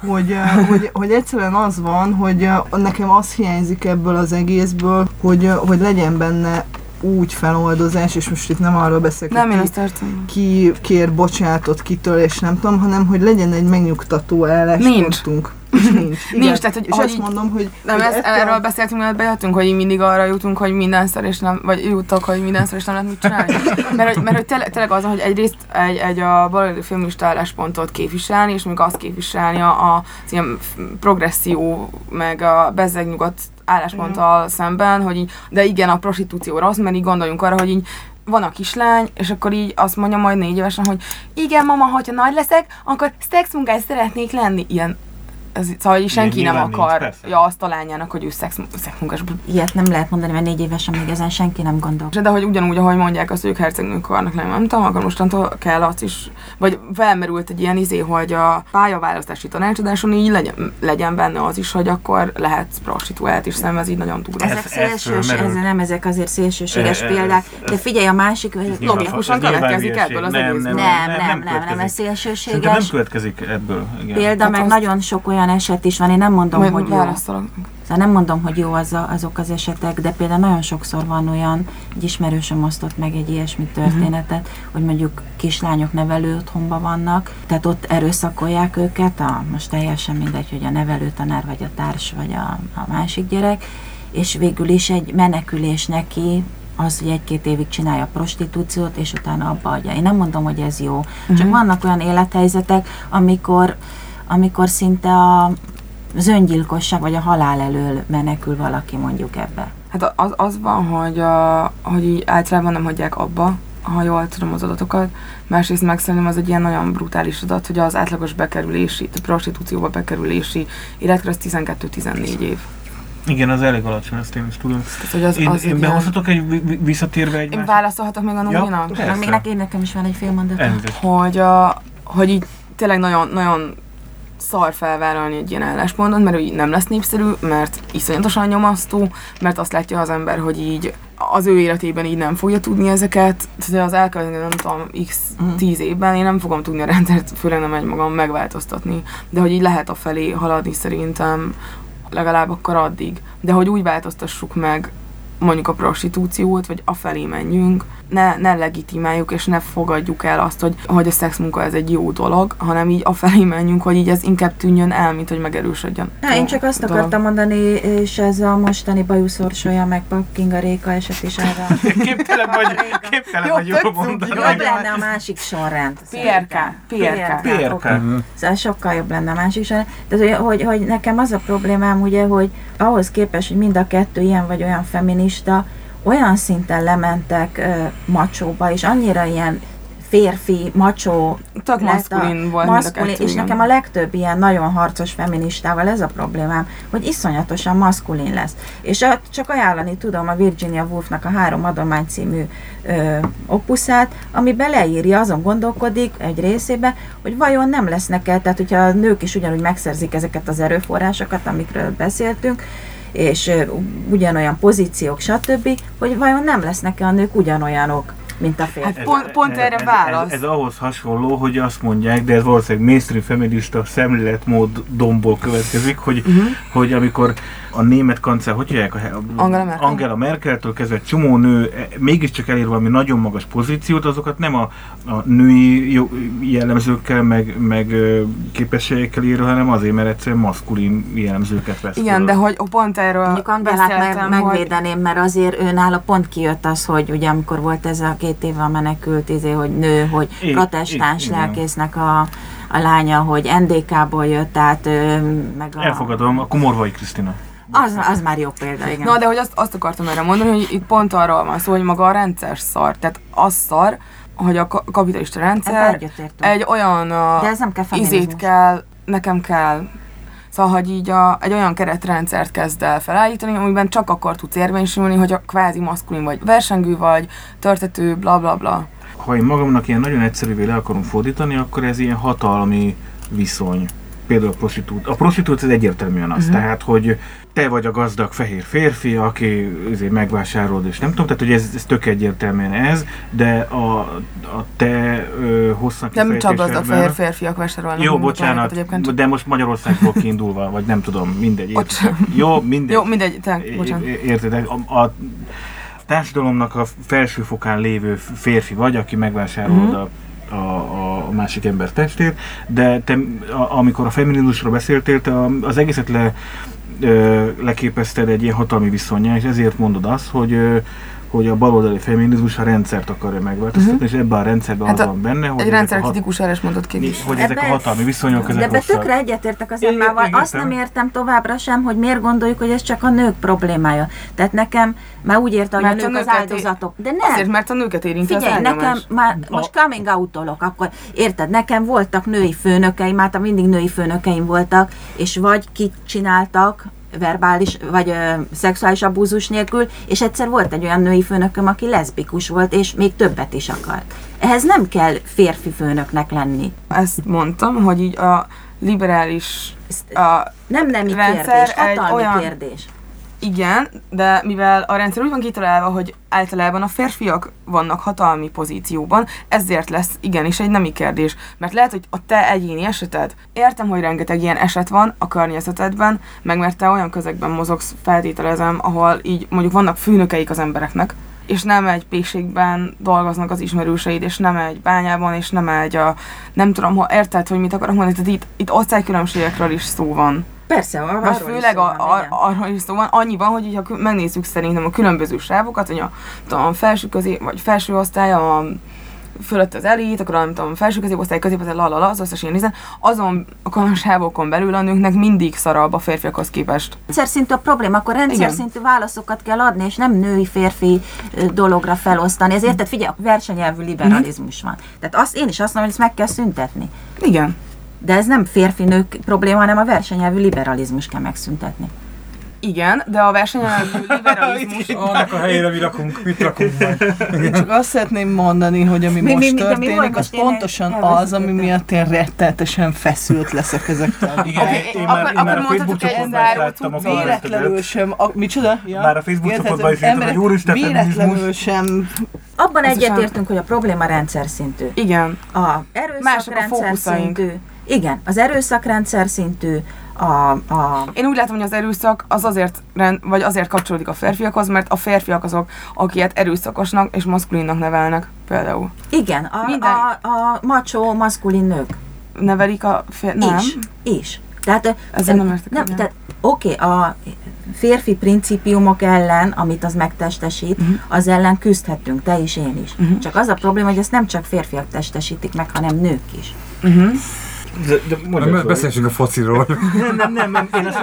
hogy, ö, hogy, hogy egyszerűen az van, hogy ö, nekem az hiányzik ebből az egészből, hogy, ö, hogy legyen benne úgy feloldozás, és most itt nem arról beszélek, Nem, hogy ki, ki kér bocsánatot kitől, és nem tudom, hanem hogy legyen egy megnyugtató álláspontunk. Nincs. Igen. Nincs, tehát, hogy- és hogy azt így- mondom, hogy, Nem, hogy ezt, ettől- erről beszéltünk, mielőtt bejöttünk, hogy mindig arra jutunk, hogy mindenszor és nem, vagy jutok, hogy mindenszor és nem lehet mit csinálni. <laughs> Mert, hogy, mert hogy tényleg, tényleg az, hogy egyrészt egy, egy a baloldali filmista álláspontot képviselni, és még azt képviselni a, a az ilyen progresszió, meg a bezzegnyugat állásponttal szemben, hogy így, de igen, a prostitúció rossz, mert így gondoljunk arra, hogy így van a kislány, és akkor így azt mondja majd négy évesen, hogy igen, mama, hogyha nagy leszek, akkor szexmunkás szeretnék lenni. Ilyen, ez, szóval így senki nem akar ja, azt a lányának, hogy ő szex, szexmunkás. Ilyet nem lehet mondani, mert négy évesen még ezen senki nem gondol. De hogy ugyanúgy, ahogy mondják azt, hogy ők hercegnők akarnak lenni, nem tudom, akkor mostantól kell azt is, vagy felmerült egy ilyen izé, hogy a pályaválasztási tanácsadáson így legyen, legyen benne az is, hogy akkor lehet prostituált is szem, ez így nagyon túl. Ez- Ezek ez szélsős, ez nem ezek azért szélsőséges példák, de figyelj a másik, hogy logikusan következik ebből az nem, egészből. nem, nem, nem, nem, ez. Szerintem nem szélsőséges. következik ebből. Példa, Tehát meg nagyon sok olyan eset is van, én nem mondom, Majd hogy jó. Szóval nem mondom, hogy jó az a, azok az esetek, de például nagyon sokszor van olyan, egy ismerősöm osztott meg egy ilyesmi történetet, uh-huh. hogy mondjuk kislányok nevelő otthonban vannak, tehát ott erőszakolják őket, a, most teljesen mindegy, hogy a nevelőtanár, vagy a társ, vagy a, a másik gyerek, és végül is egy menekülés neki, az, hogy egy-két évig csinálja a prostitúciót, és utána abba adja. Én nem mondom, hogy ez jó. Uh-huh. Csak vannak olyan élethelyzetek, amikor, amikor szinte a, az öngyilkosság vagy a halál elől menekül valaki mondjuk ebbe. Hát az, az van, hogy, a, hogy így általában nem hagyják abba, ha jól tudom az adatokat. Másrészt meg szerintem az egy ilyen nagyon brutális adat, hogy az átlagos bekerülési, tehát prostitúcióba bekerülési életkor az 12-14 év. Igen, az elég alacsony, ezt én is tudom. Tehát, hogy az, Én, az én egy behozhatok egy vi- vi- visszatérve egy Én válaszolhatok még a? Persze. Meg még nekem, nekem is van egy fél mondat. Hogy, a, hogy így tényleg nagyon, nagyon szar felvállalni egy ilyen álláspontot, mert ő így nem lesz népszerű, mert iszonyatosan nyomasztó, mert azt látja az ember, hogy így az ő életében így nem fogja tudni ezeket, tehát az elkövetkező, nem tudom, x Mhm. tíz évben én nem fogom tudni a rendszert, főleg nem egy magam megváltoztatni, de hogy így lehet a felé haladni szerintem legalább akkor addig. De hogy úgy változtassuk meg mondjuk a prostitúciót, vagy afelé menjünk, ne, ne legitimáljuk és ne fogadjuk el azt, hogy, hogy a szexmunka ez egy jó dolog, hanem így afelé menjünk, hogy így ez inkább tűnjön el, mint hogy megerősödjön. Na, én csak azt dolog. akartam mondani, és ez a mostani bajuszorsolya, meg Kinga Réka eset is erre. <laughs> Képtelen vagy, képtelen vagy jól mondani. Jobb lenne a másik sorrend. PRK, PRK. PRK. Szóval sokkal jobb lenne a másik sorrend. Tehát, hogy, hogy, hogy nekem az a problémám, ugye, hogy ahhoz képest, hogy mind a kettő ilyen vagy olyan feminista, olyan szinten lementek uh, macsóba, és annyira ilyen férfi, macsó, Tök lett maszkulin volt a maszkulin, kettő, és igen. nekem a legtöbb ilyen nagyon harcos feministával ez a problémám, hogy iszonyatosan maszkulin lesz. És a, csak ajánlani tudom a Virginia Woolfnak a Három Adomány című ö, opuszát, ami beleírja, azon gondolkodik egy részébe, hogy vajon nem lesznek el, tehát hogyha a nők is ugyanúgy megszerzik ezeket az erőforrásokat, amikről beszéltünk, és ugyanolyan pozíciók, stb., hogy vajon nem lesznek-e a nők ugyanolyanok, mint a férfiak. Hát pont, pont erre ez, válasz. Ez, ez, ahhoz hasonló, hogy azt mondják, de ez valószínűleg mainstream feminista szemléletmód domból következik, hogy, uh-huh. hogy amikor a német kancell, hogy hívják? A, Angela Merkel. Angela Merkeltől kezdve egy csomó nő e, mégiscsak elér valami nagyon magas pozíciót, azokat nem a, a női jellemzőkkel, meg, meg képességekkel ír, hanem azért, mert egyszerűen maszkulin jellemzőket vesz Igen, de hogy pont erről Mondjuk Angelát meg, beszéltem, hogy megvédeném, mert azért ő nála pont kijött az, hogy ugye amikor volt ez a két éve a menekült, izé, hogy nő, hogy I- protestáns igen. lelkésznek a, a lánya, hogy NDK-ból jött, tehát ő, meg a... Elfogadom, akkor Morvai Krisztina. Az, az már jó példa, igen. Na, de hogy azt, azt akartam erre mondani, hogy itt pont arról van szó, hogy maga a rendszer szar. Tehát az szar, hogy a ka- kapitalista rendszer egy olyan De ez nem kell izét kell, nekem kell. Szóval, hogy így a, egy olyan keretrendszert kezd el felállítani, amiben csak akkor tudsz érvényesülni, hogy a kvázi maszkulin vagy versengő vagy, törtető, bla bla bla. ha én magamnak ilyen nagyon egyszerűvé le akarom fordítani, akkor ez ilyen hatalmi viszony. Például a prostitút. A prostitút ez egyértelműen az, uh-huh. tehát, hogy te vagy a gazdag fehér férfi, aki azért megvásárolod, és nem tudom, tehát, hogy ez, ez tök egyértelműen ez, de a, a te ö, hosszan Nem csak gazdag fehér férfiak vásárolnak. Jó, bocsánat, Egyébként. de most Magyarországból kiindulva, vagy nem tudom, mindegy. Értitek? Jó, mindegy. Jó, mindegy, te, bocsánat. É- Értitek? A, a társadalomnak a felső fokán lévő férfi vagy, aki megvásárolod Mhm. a, a, a másik ember testét, de te, a, amikor a feminizmusról beszéltél, te az egészet le, ö, leképezted egy ilyen hatalmi viszonyá, és ezért mondod azt, hogy ö, hogy a baloldali feminizmus a rendszert akarja megváltoztatni, és ebben a rendszerben Hát az a- van benne, hogy Egy ezek a hat- rendszerkritikus erre is mondott ki is. hogy ezek a hatalmi viszonyok, De ezek ebbe rosszak. tökre egyetértek az Emmával. Azt nem értem. értem továbbra sem, hogy miért gondoljuk, hogy ez csak a nők problémája. Tehát nekem már úgy érte, hogy a nők az áldozatok. De nem. Azért, mert a nőket érinti Figyelj, az nekem már most coming out akkor érted, nekem voltak női főnökeim, hát mindig női főnökeim voltak, és vagy kit csináltak, verbális vagy ö, szexuális abúzus nélkül, és egyszer volt egy olyan női főnököm, aki leszbikus volt, és még többet is akart. Ehhez nem kell férfi főnöknek lenni. Ezt mondtam, hogy így a liberális a, Nem nemi Rendszer kérdés, egy hatalmi olyan- kérdés. Igen, de mivel a rendszer úgy van kitalálva, hogy általában a férfiak vannak hatalmi pozícióban, ezért lesz igenis egy nemi kérdés. Mert lehet, hogy a te egyéni eseted, értem, hogy rengeteg ilyen eset van a környezetedben, meg mert te olyan közegben mozogsz, feltételezem, ahol így mondjuk vannak főnökeik az embereknek, és nem egy pékségben dolgoznak az ismerőseid, és nem egy bányában, és nem egy a... Nem tudom, ha érted, hogy mit akarok mondani, tehát itt, itt osztálykülönbségekről is szó van. Persze, Vagy arról is főleg a, van, a, igen. arról is szó van, annyiban, hogy így, ha megnézzük szerintem a különböző sávokat, hogy a, a felső közé, vagy felső osztály, a fölött az elit, akkor a, nem tudom, felső középosztály, középosztály, lalala, az összes ilyen nézen, azon a sávokon belül a nőknek mindig szarabb a férfiakhoz képest. rendszer szintű a probléma, akkor rendszer Igen. szintű válaszokat kell adni, és nem női-férfi dologra felosztani. Ezért, tehát figyelj, a versenyelvű liberalizmus van. Tehát azt, én is azt mondom, hogy ezt meg kell szüntetni. Igen. De ez nem férfi-nők probléma, hanem a versenyelvű liberalizmus kell megszüntetni. Igen, de a versenyelvű <laughs> liberalizmus... Annak a helyére mi rakunk, mit rakunk majd. <laughs> Csak azt szeretném mondani, hogy ami Mi- mi- most mi- mi történik, volt az? Én pontosan az, ami miatt én rettenetesen feszült leszek ezektől. <laughs> Igen, Oké, én, én akkor- már, én már a Facebook csoportban is láttam a. Véletlenül sem, a, micsoda? Ja? Már a Facebook csoportban is írtam, hogy úristen, Véletlenül sem Abban egyetértünk, hogy a probléma rendszer szintű. Igen. A Mások a erőszakrendszer fókuszaink. szintű, igen, az erőszakrendszer szintű, a, a Én úgy látom, hogy az erőszak az azért, rend, vagy azért kapcsolódik a férfiakhoz, mert a férfiak azok, akiket erőszakosnak és maszkulinnak nevelnek például. igen, a, Minden- a, a macsó, maszkulin nők. Nevelik a fér... Nem. Is, is. Tehát, Ezzel nem értek nem, tehát oké, a férfi principiumok ellen, amit az megtestesít, uh-huh. az ellen küzdhetünk, te is, én is. Uh-huh. Csak az a probléma, hogy ezt nem csak férfiak testesítik meg, hanem nők is. Uh-huh. De, de mondjad, Zoli. Beszéljünk a fociról. Nem, nem, nem, nem, én azt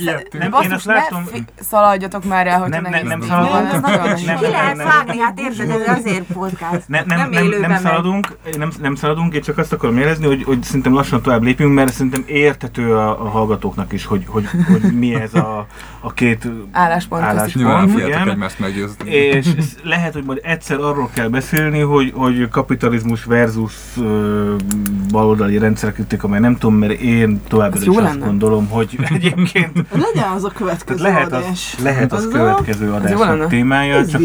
ilyet- ne, nem, én azt látom, ne szaladjatok már el, hogy Nem, nem, nem szaladunk. Nem, nem, Ki lehet nem. vágni? Hát érted, ez azért podcast. Ne, nem, nem, nem, nem, szaladunk, nem, nem szaladunk, én csak azt akarom jelezni, hogy, hogy szerintem lassan tovább lépjünk, mert szerintem értető a, a hallgatóknak is, hogy, hogy, hogy mi ez a, a két Álláspont, álláspont. fiatok igen. egymást meggyőzni. És lehet, hogy majd egyszer arról kell beszélni, hogy, hogy kapitalizmus versus baloldali rendszerkritika, mert nem tudom, mert én továbbra is azt lenne. gondolom, hogy <laughs> egyébként Legyen az a következő lehet adás. az, lehet az Az következő jó adásnak témája, Ez csak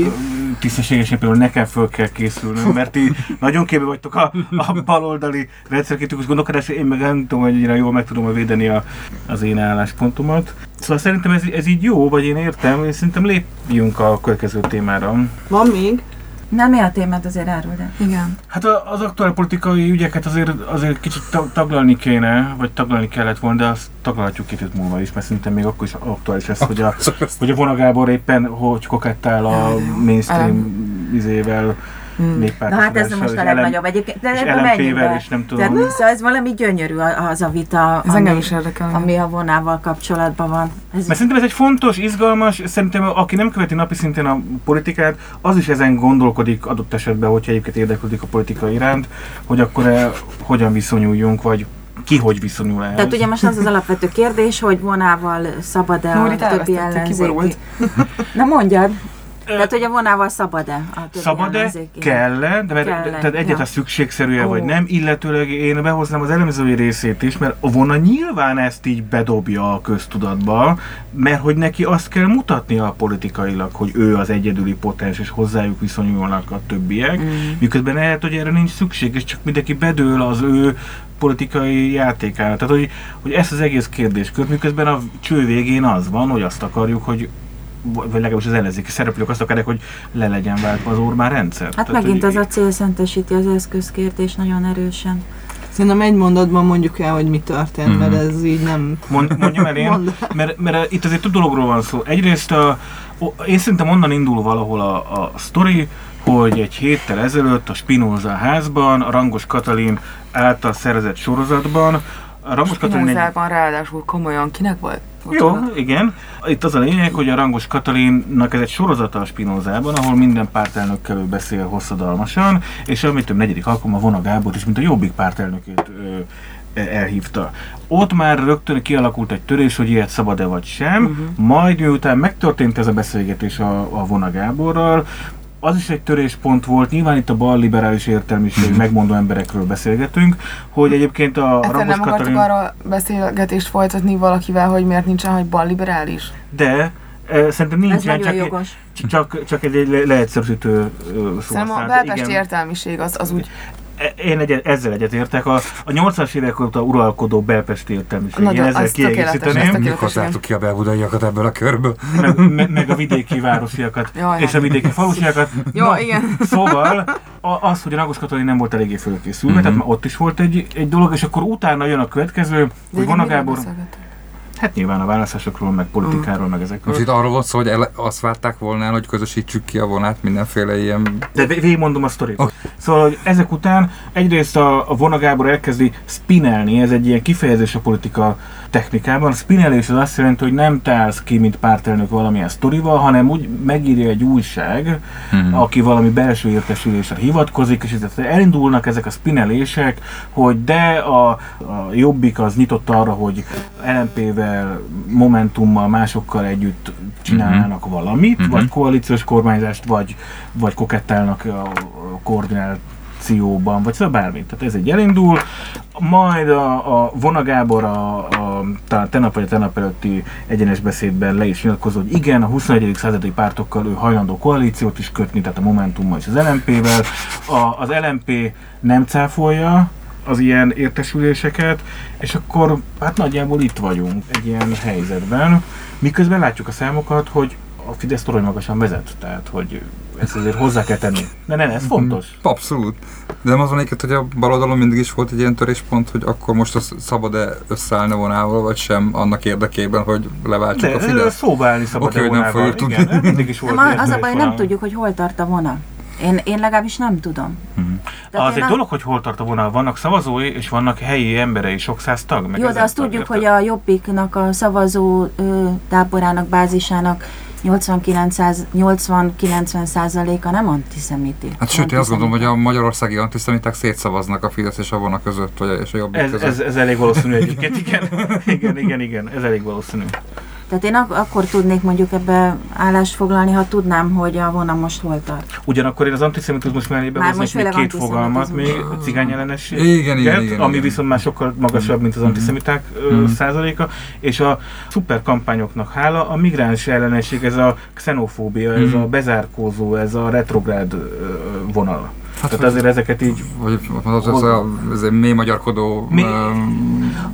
tisztességesen például nekem föl kell készülnöm, mert ti nagyon képbe vagytok a, a baloldali rendszerkritikus gondolkodásra, én meg nem tudom, hogy annyira jól meg tudom védeni a, az én álláspontomat. Szóval szerintem ez, ez így jó, vagy én értem, és szerintem lépjünk a következő témára. Van még? Nem, mi a témát azért áruld el? Igen. Hát az aktuál politikai ügyeket azért, azért kicsit ta- taglalni kéne, vagy taglalni kellett volna, de azt taglalhatjuk két hét múlva is, mert szerintem még akkor is aktuális lesz, hogy a, hogy a Vona Gábor éppen hogy kokettál a mainstream izével, Hmm. Na hát ez most a legnagyobb egyébként, de és ebben menjünk LMP-vel, és nem Tehát, tudom. szóval ez valami gyönyörű a- az a vita, Ez ami, engem is érdekel. ami a vonával kapcsolatban van. Ez, Mert szerintem ez egy fontos, izgalmas, szerintem aki nem követi napi szinten a politikát, az is ezen gondolkodik adott esetben, hogyha egyébként érdeklődik a politika iránt, hogy akkor eh, hogyan viszonyuljunk, vagy ki hogy viszonyul ehhez. tehát ugye most az az alapvető kérdés, hogy vonával szabad-e a Nórit többi ellenzéki... kiborult. <laughs> Na mondjad, tehát hogy a vonával szabad-e a Szabad-e? Kell-e? De mert, Kell-e, tehát egyet ja. a szükségszerű-e, Ó. vagy nem, illetőleg én behoznám az elemzői részét is, mert a vona nyilván ezt így bedobja a köztudatba, mert hogy neki azt kell mutatnia politikailag, hogy ő az egyedüli potens, és hozzájuk viszonyulnak a többiek, Mm. miközben lehet, hogy erre nincs szükség, és csak mindenki bedől az ő politikai játékára. Tehát, hogy, hogy ezt az egész kérdéskört, miközben a cső végén az van, hogy azt akarjuk, hogy vagy legalábbis az ellenzéki szereplők azt akarják, hogy le legyen váltva az Orbán rendszer. Hát megint az a cél szentesíti az eszközkérdés nagyon erősen. Szerintem egy mondatban mondjuk el, hogy mi történt, mert ez így nem... Mond, mondjam el én, <laughs> Mondd mert, mert itt azért több dologról van szó. Egyrészt a, én szerintem onnan indul valahol a, a sztori, hogy egy héttel ezelőtt a Spinoza házban, a Rangos Katalin által szervezett sorozatban, a Rangos Katalin egy ráadásul komolyan kinek volt? Jó, Bocsánat. igen. Itt az a lényeg, hogy a Rangos Katalinnak ez egy sorozata a Spinozában, ahol minden pártelnökkel ő beszél hosszadalmasan, és amit több negyedik alkalommal Vona Gábor is, mint a Jobbik pártelnökét ö, elhívta. Ott már rögtön kialakult egy törés, hogy ilyet szabad-e vagy sem, uh-huh. majd miután megtörtént ez a beszélgetés a, a Vona Gáborral, az is egy töréspont volt, nyilván itt a bal liberális értelmiség megmondó emberekről beszélgetünk, hogy egyébként a Egyszer Rangos nem Katalin... arról beszélgetést folytatni valakivel, hogy miért nincsen, hogy balliberális? De e, szerintem Ez nincsen, csak, jogos. csak, csak egy, egy le- leegyszerűsítő szó. Szerintem a belpesti értelmiség az, az úgy Én egy, ezzel egyetértek. A, a 80-as évek óta uralkodó belpesti értelmiség. Nagyon, Én ezzel kiegészíteném. Mikor zártuk ki a belbudaiakat ebből a körből? Meg, <laughs> meg, meg, a vidéki városiakat Jaj, és a vidéki falusiakat. Jó, Na, igen. Szóval a, az, hogy a Ragos Katalin nem volt eléggé fölkészülve, Mhm. tehát már ott is volt egy, egy dolog, és akkor utána jön a következő, hogy Vona Gábor, hát nyilván a választásokról, meg politikáról, meg ezekről. Most itt arról volt szó, hogy ele- azt várták volna el, hogy közösítsük ki a vonát mindenféle ilyen... De vé- végigmondom a sztorit. Oké. Szóval, hogy ezek után egyrészt a, a Vona Gábor elkezdi spinelni, ez egy ilyen kifejezés a politika technikában. A spinelés az azt jelenti, hogy nem tálsz ki, mint pártelnök valamilyen sztorival, hanem úgy megírja egy újság, Hmm. aki valami belső értesülésre hivatkozik, és ez- elindulnak ezek a spinelések, hogy de a, a Jobbik az nyitott arra, hogy LMP-vel, Momentummal, másokkal együtt csinálnának valamit, Mhm. vagy koalíciós kormányzást, vagy, vagy kokettálnak a, a koordinációban, vagy szóval bármit. Tehát ez egy elindul, majd a, a Vona Gábor a, a talán tegnap vagy a tegnap előtti egyenes beszédben le is nyilatkozott, hogy igen, a 21. századi pártokkal ő hajlandó koalíciót is kötni, tehát a Momentummal és az LMP-vel. A, az LMP nem cáfolja az ilyen értesüléseket, és akkor hát nagyjából itt vagyunk egy ilyen helyzetben, miközben látjuk a számokat, hogy a Fidesz torony magasan vezet, tehát hogy ezt azért hozzá kell tenni. De nem, ez fontos. Abszolút. De nem az van egyébként, hogy a baloldalon mindig is volt egy ilyen töréspont, hogy akkor most az szabad-e összeállni vonával, vagy sem annak érdekében, hogy leváltsuk a De Fidesz? szóba állni szabad Oké, hogy nem fogjuk tudni. Igen, nem mindig is volt. Nem, az a baj, nem tudjuk, hogy hol tart a vonal. Én, én legalábbis nem tudom. Mhm. Tehát Az egy a- dolog, hogy hol tart a vonal. Vannak szavazói, és vannak helyi emberei, sok száz tag. Meg Jó, de azt tag, tudjuk, érted? hogy a Jobbiknak a szavazó ö, táborának, bázisának 80-90 százaléka nem antiszemiti. Hát sőt, én azt gondolom, hogy a magyarországi antiszemiták szétszavaznak a Fidesz és a vona között, vagy és a jobbik Ez, között. ez, ez elég valószínű egyébként, igen. <laughs> igen, igen, igen, ez elég valószínű. Tehát én ak- akkor tudnék mondjuk ebbe állást foglalni, ha tudnám, hogy a vona most hol tart. Ugyanakkor én az antiszemitizmus mellé behoznék most még két fogalmat, még a cigány ellenesség. Igen, igen, igen, ami igen. viszont már sokkal magasabb, mint az Mhm. antiszemiták ö, Mhm. százaléka, és a szuper kampányoknak hála a migráns ellenesség, ez a xenofóbia, ez Mhm. a bezárkózó, ez a retrográd vonal. Hát, Tehát azért ezeket így vagy az, az, a, az egy mély magyarkodó... Mi-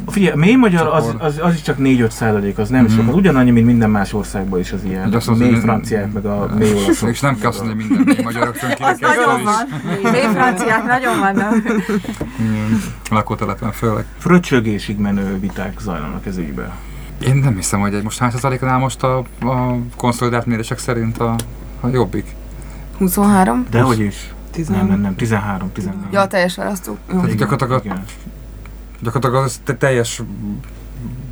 Figyelj, a mély magyar az, az, az is csak 4-5 százalék, az nem Mhm. sok, az ugyanannyi, mint minden más országban is az ilyen. De azt mély franciák, meg a mély olaszok. És nem kell azt mondani, hogy minden mély magyar rögtön Az nagyon van. Mély franciák nagyon vannak. Lakótelepen főleg. Fröcsögésig menő viták zajlanak ez ügyben. Én nem hiszem, hogy egy most hány százalékon áll most a, a konszolidált mérések szerint a, a jobbik. 23? Dehogy is. Nem, 13. nem, nem, 13, 14. Ja, teljes választó. Tehát gyakorlatilag, a. gyakorlatilag az te- teljes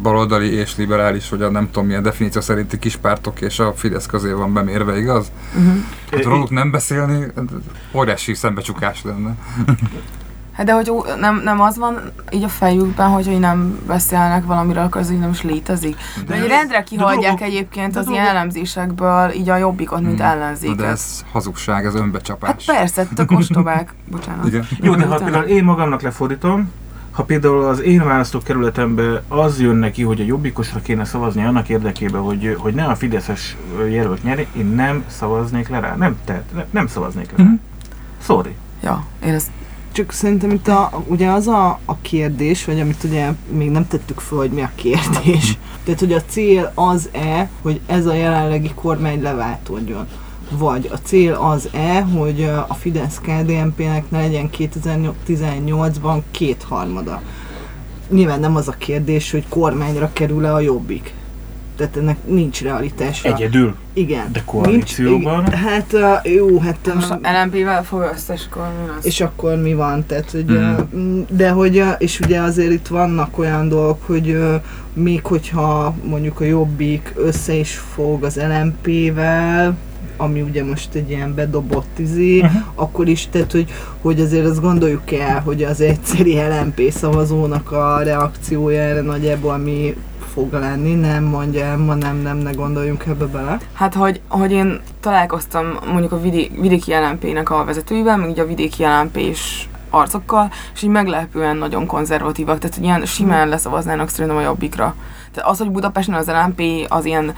baloldali és liberális, vagy a nem tudom milyen definíció szerinti kispártok és a Fidesz közé van bemérve, igaz? Uh-huh. Hát róluk nem beszélni, óriási szembecsukás lenne. <laughs> Hát de hogy nem, nem az van így a fejükben, hogy, hogy nem beszélnek valamiről, akkor az így nem is létezik. De, hogy rendre kihagyják dolgok- egyébként de az ilyen elemzésekből így a jobbikot, mint Hmm. Ellenzéket. de ez hazugság, ez Hát önbecsapás. persze, tök ostobák. <laughs> Bocsánat. Igen. Jó, de ha például én magamnak lefordítom, ha például az én választókerületemben az jön neki, hogy a jobbikosra kéne szavazni annak érdekében, hogy, hogy ne a Fideszes jelölt nyeri, én nem szavaznék le rá. Nem, tehát nem, nem szavaznék le rá. Mhm. Sorry. Ja, én ezt Csak szerintem itt a, ugye az a, a kérdés, vagy amit ugye még nem tettük fel, hogy mi a kérdés. <laughs> Tehát, hogy a cél az-e, hogy ez a jelenlegi kormány leváltódjon. Vagy a cél az-e, hogy a fidesz kdnp nek ne legyen 2018-ban kétharmada. Nyilván nem az a kérdés, hogy kormányra kerül-e a jobbik. Tehát ennek nincs realitása. Egyedül. Igen. De koalícióban? Nincs, hát jó, hát... most a LMP-vel fog össze, és akkor mi lesz? és akkor mi van? Tehát, hogy, mm. de hogy, és ugye azért itt vannak olyan dolgok, hogy még hogyha mondjuk a Jobbik össze is fog az LMP-vel, ami ugye most egy ilyen bedobott izé, Mhm. akkor is, tehát hogy, hogy azért azt gondoljuk el, hogy az egyszeri LMP szavazónak a reakciója erre nagyjából mi fog lenni, nem mondja el, ma nem, nem, ne gondoljunk ebbe bele. Hát, hogy, hogy én találkoztam mondjuk a vidé, vidéki LMP-nek a vezetőivel, meg így a vidéki LMP-s arcokkal, és így meglepően nagyon konzervatívak, tehát hogy ilyen simán leszavaznának szerintem a jobbikra. Tehát az, hogy Budapesten az LMP az ilyen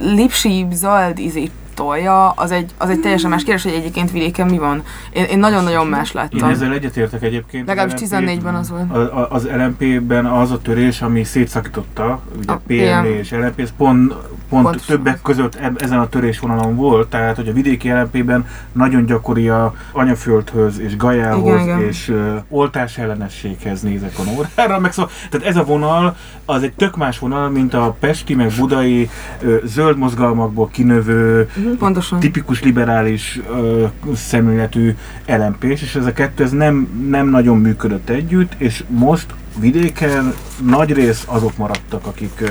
lipsi, zöld izét tolja, az egy, az egy teljesen más kérdés, hogy egyébként vidéken mi van. Én, én nagyon-nagyon más Én láttam. ezzel egyetértek egyébként. Legalábbis Az LMP 14-ben az volt. A- a- Az LMP-ben az a törés, ami szétszakította, ugye A PM. és LMP, ez pont, pont Pontosan. többek között eb- ezen a törésvonalon volt, tehát hogy a vidéki LMP-ben nagyon gyakori a anyaföldhöz és gajához Igen, igen. és uh, oltás ellenességhez nézek a órára, meg szóval, tehát ez a vonal az egy tök más vonal, mint a pesti meg budai ö, zöld mozgalmakból kinövő Pontosan. tipikus liberális ö, szemléletű lmp és ez a kettő ez nem, nem nagyon működött együtt, és most vidéken nagy rész azok maradtak, akik,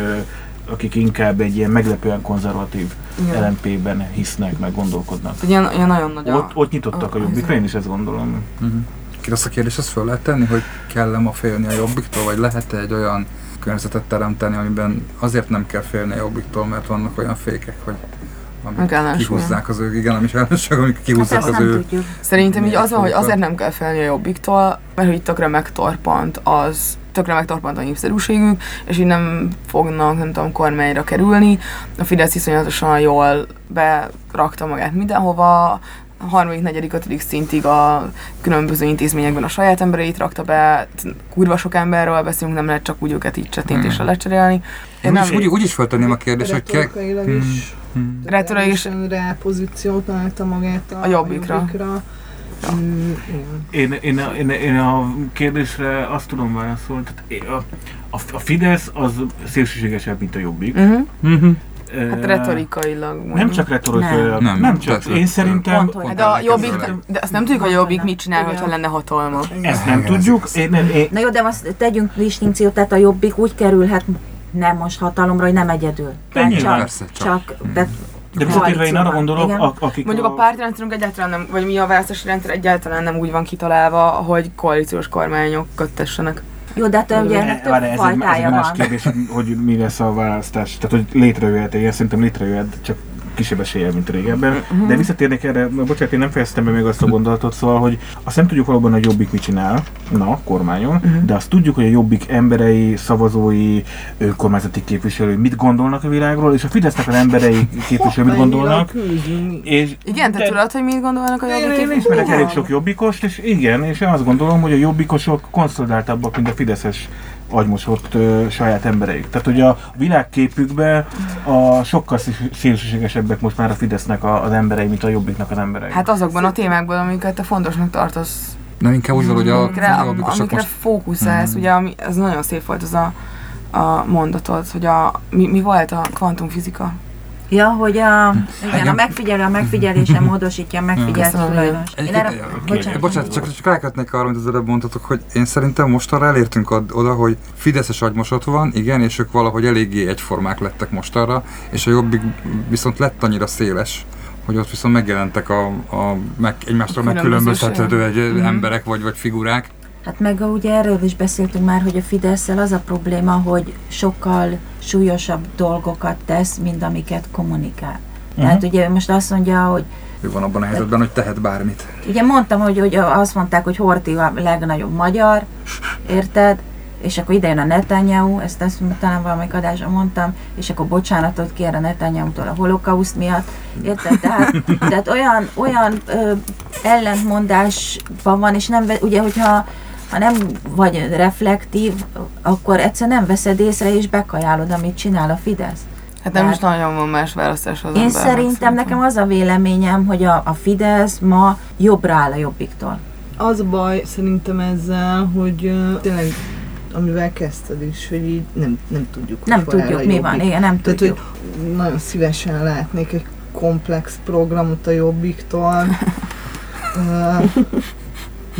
akik inkább egy ilyen meglepően konzervatív Igen. LMP-ben hisznek, meg gondolkodnak. Ilyen, ilyen nagyon nagy. Ott, ott nyitottak a a- jobbikra, én is ezt gondolom. Uh-huh. Ki azt a kérdést azt föl lehet tenni, hogy kell-e ma félni a jobbiktól, vagy lehet-e egy olyan környezetet teremteni, amiben azért nem kell félni a jobbiktól, mert vannak olyan fékek, hogy amik kihúzzák az ő, igen, nem is ellenség, amik Hát kihúzzák ezt az ő tudjuk. Szerintem így az van, hogy azért nem kell felni a jobbiktól, mert hogy tökre megtorpant az, tökre megtorpant a népszerűségük, és így nem fognak, nem tudom, kormányra kerülni. A Fidesz iszonyatosan jól berakta magát mindenhova, harmadik, negyedik, ötödik szintig a különböző intézményekben a saját embereit rakta be, kurva sok emberről beszélünk, nem lehet csak úgy őket így csettintésre Hmm. lecserélni. Én Úgy, nem, is- úgy, úgy is feltenném a kérdést, hogy kell... Retorikailag Hmm. is Hmm. Retora is- teljesen rá pozíciót találta magát a, A Jobbikra. jobbikra. Mm. Én, én, én, én a kérdésre azt tudom válaszolni, tehát a, a, a Fidesz az szélsőségesebb, mint a Jobbik. Uh-huh. Mhm. Hát retorikailag Nem mondjuk. csak retorikailag, Nem. nem, nem csak. Tehát, Én szerintem pont, Hát de a Pont Jobbik, de azt nem tudjuk, hogy a Jobbik mit csinál, hogyha lenne hatalma. ezt nem tudjuk. Én, én, én, Na jó, de azt tegyünk distinkciót, tehát a jobbik úgy kerülhet nem most hatalomra, hogy nem egyedül. Tehát nyilván. csak, Persze, csak. csak, de de visszatérve én arra gondolok, Igen. a, akik Mondjuk a pártrendszerünk egyáltalán nem, vagy mi a választási rendszer egyáltalán nem úgy van kitalálva, hogy koalíciós kormányok köttessenek. Jó, de hát ugye ennek több ez, egy, ez egy más kérdés, hogy, mi lesz a választás. Tehát, hogy létrejöhet, én szerintem létrejöhet, csak kisebb eséllyel, mint régebben. De visszatérnék erre, bocsánat, én nem fejeztem be még azt a gondolatot, szóval, hogy azt nem tudjuk valóban, hogy Jobbik mit csinál, na, kormányon, de azt tudjuk, hogy a Jobbik emberei, szavazói, önkormányzati képviselői mit gondolnak a világról, és a Fidesznek az emberei <laughs> képviselői mit gondolnak. És Igen, te tudod, hogy mit gondolnak a Jobbik én ismerek elég sok jobbikost, és igen, és én azt gondolom, hogy a jobbikosok konszolidáltabbak, mint a fideszes agymosott ö, saját embereik. Tehát, hogy a világképükben a sokkal szélsőségesebbek most már a Fidesznek a, az emberei, mint a jobbiknak az emberei. Hát azokban a témákban, amiket te fontosnak tartasz, Nem inkább úgy van, hogy a amikre, am- jobbikosok amikre most... fókuszálsz, Mhm. ugye, ami, ez nagyon szép volt az a, a mondatod, hogy a, mi, mi volt a kvantumfizika? Ja, hogy a, igen, Igen. a megfigyelő a megfigyelése módosítja a megfigyelt tulajdonos. Bocsánat, Bocsánat, csak, csak rákötnék arra, amit az előbb mondtatok, hogy én szerintem mostanra elértünk od- oda, hogy Fideszes agymosott van, igen, és ők valahogy eléggé egyformák lettek mostanra, és a jobbik viszont lett annyira széles, hogy ott viszont megjelentek a, a meg, egymástól megkülönböztethető egy Mhm. emberek vagy, vagy figurák. Hát meg ugye erről is beszéltünk már, hogy a fidesz az a probléma, hogy sokkal súlyosabb dolgokat tesz, mint amiket kommunikál. Mhm. Tehát ugye most azt mondja, hogy Ő van abban a helyzetben, hogy tehet bármit. ugye mondtam, hogy, hogy azt mondták, hogy Horti a legnagyobb magyar, érted? És akkor ide jön a Netanyahu, ezt, ezt talán valamelyik adásban mondtam, és akkor bocsánatot kér a Netanyahu-tól a holokauszt miatt, érted? Tehát, tehát olyan, olyan ö, ellentmondásban van, és nem, ugye, hogyha ha nem vagy reflektív, akkor egyszer nem veszed észre, és bekajálod, amit csinál a Fidesz. Hát nem Tehát- is nagyon van más választás az Én embernek, szerintem nekem az a véleményem, hogy a, a Fidesz ma jobbra áll a jobbiktól. Az a baj szerintem ezzel, hogy uh, tényleg amivel kezdted is, hogy így nem, nem tudjuk, Nem hogy áll tudjuk, mi van, igen, nem Tehát, tudjuk. hogy nagyon szívesen látnék egy komplex programot a Jobbiktól. <laughs>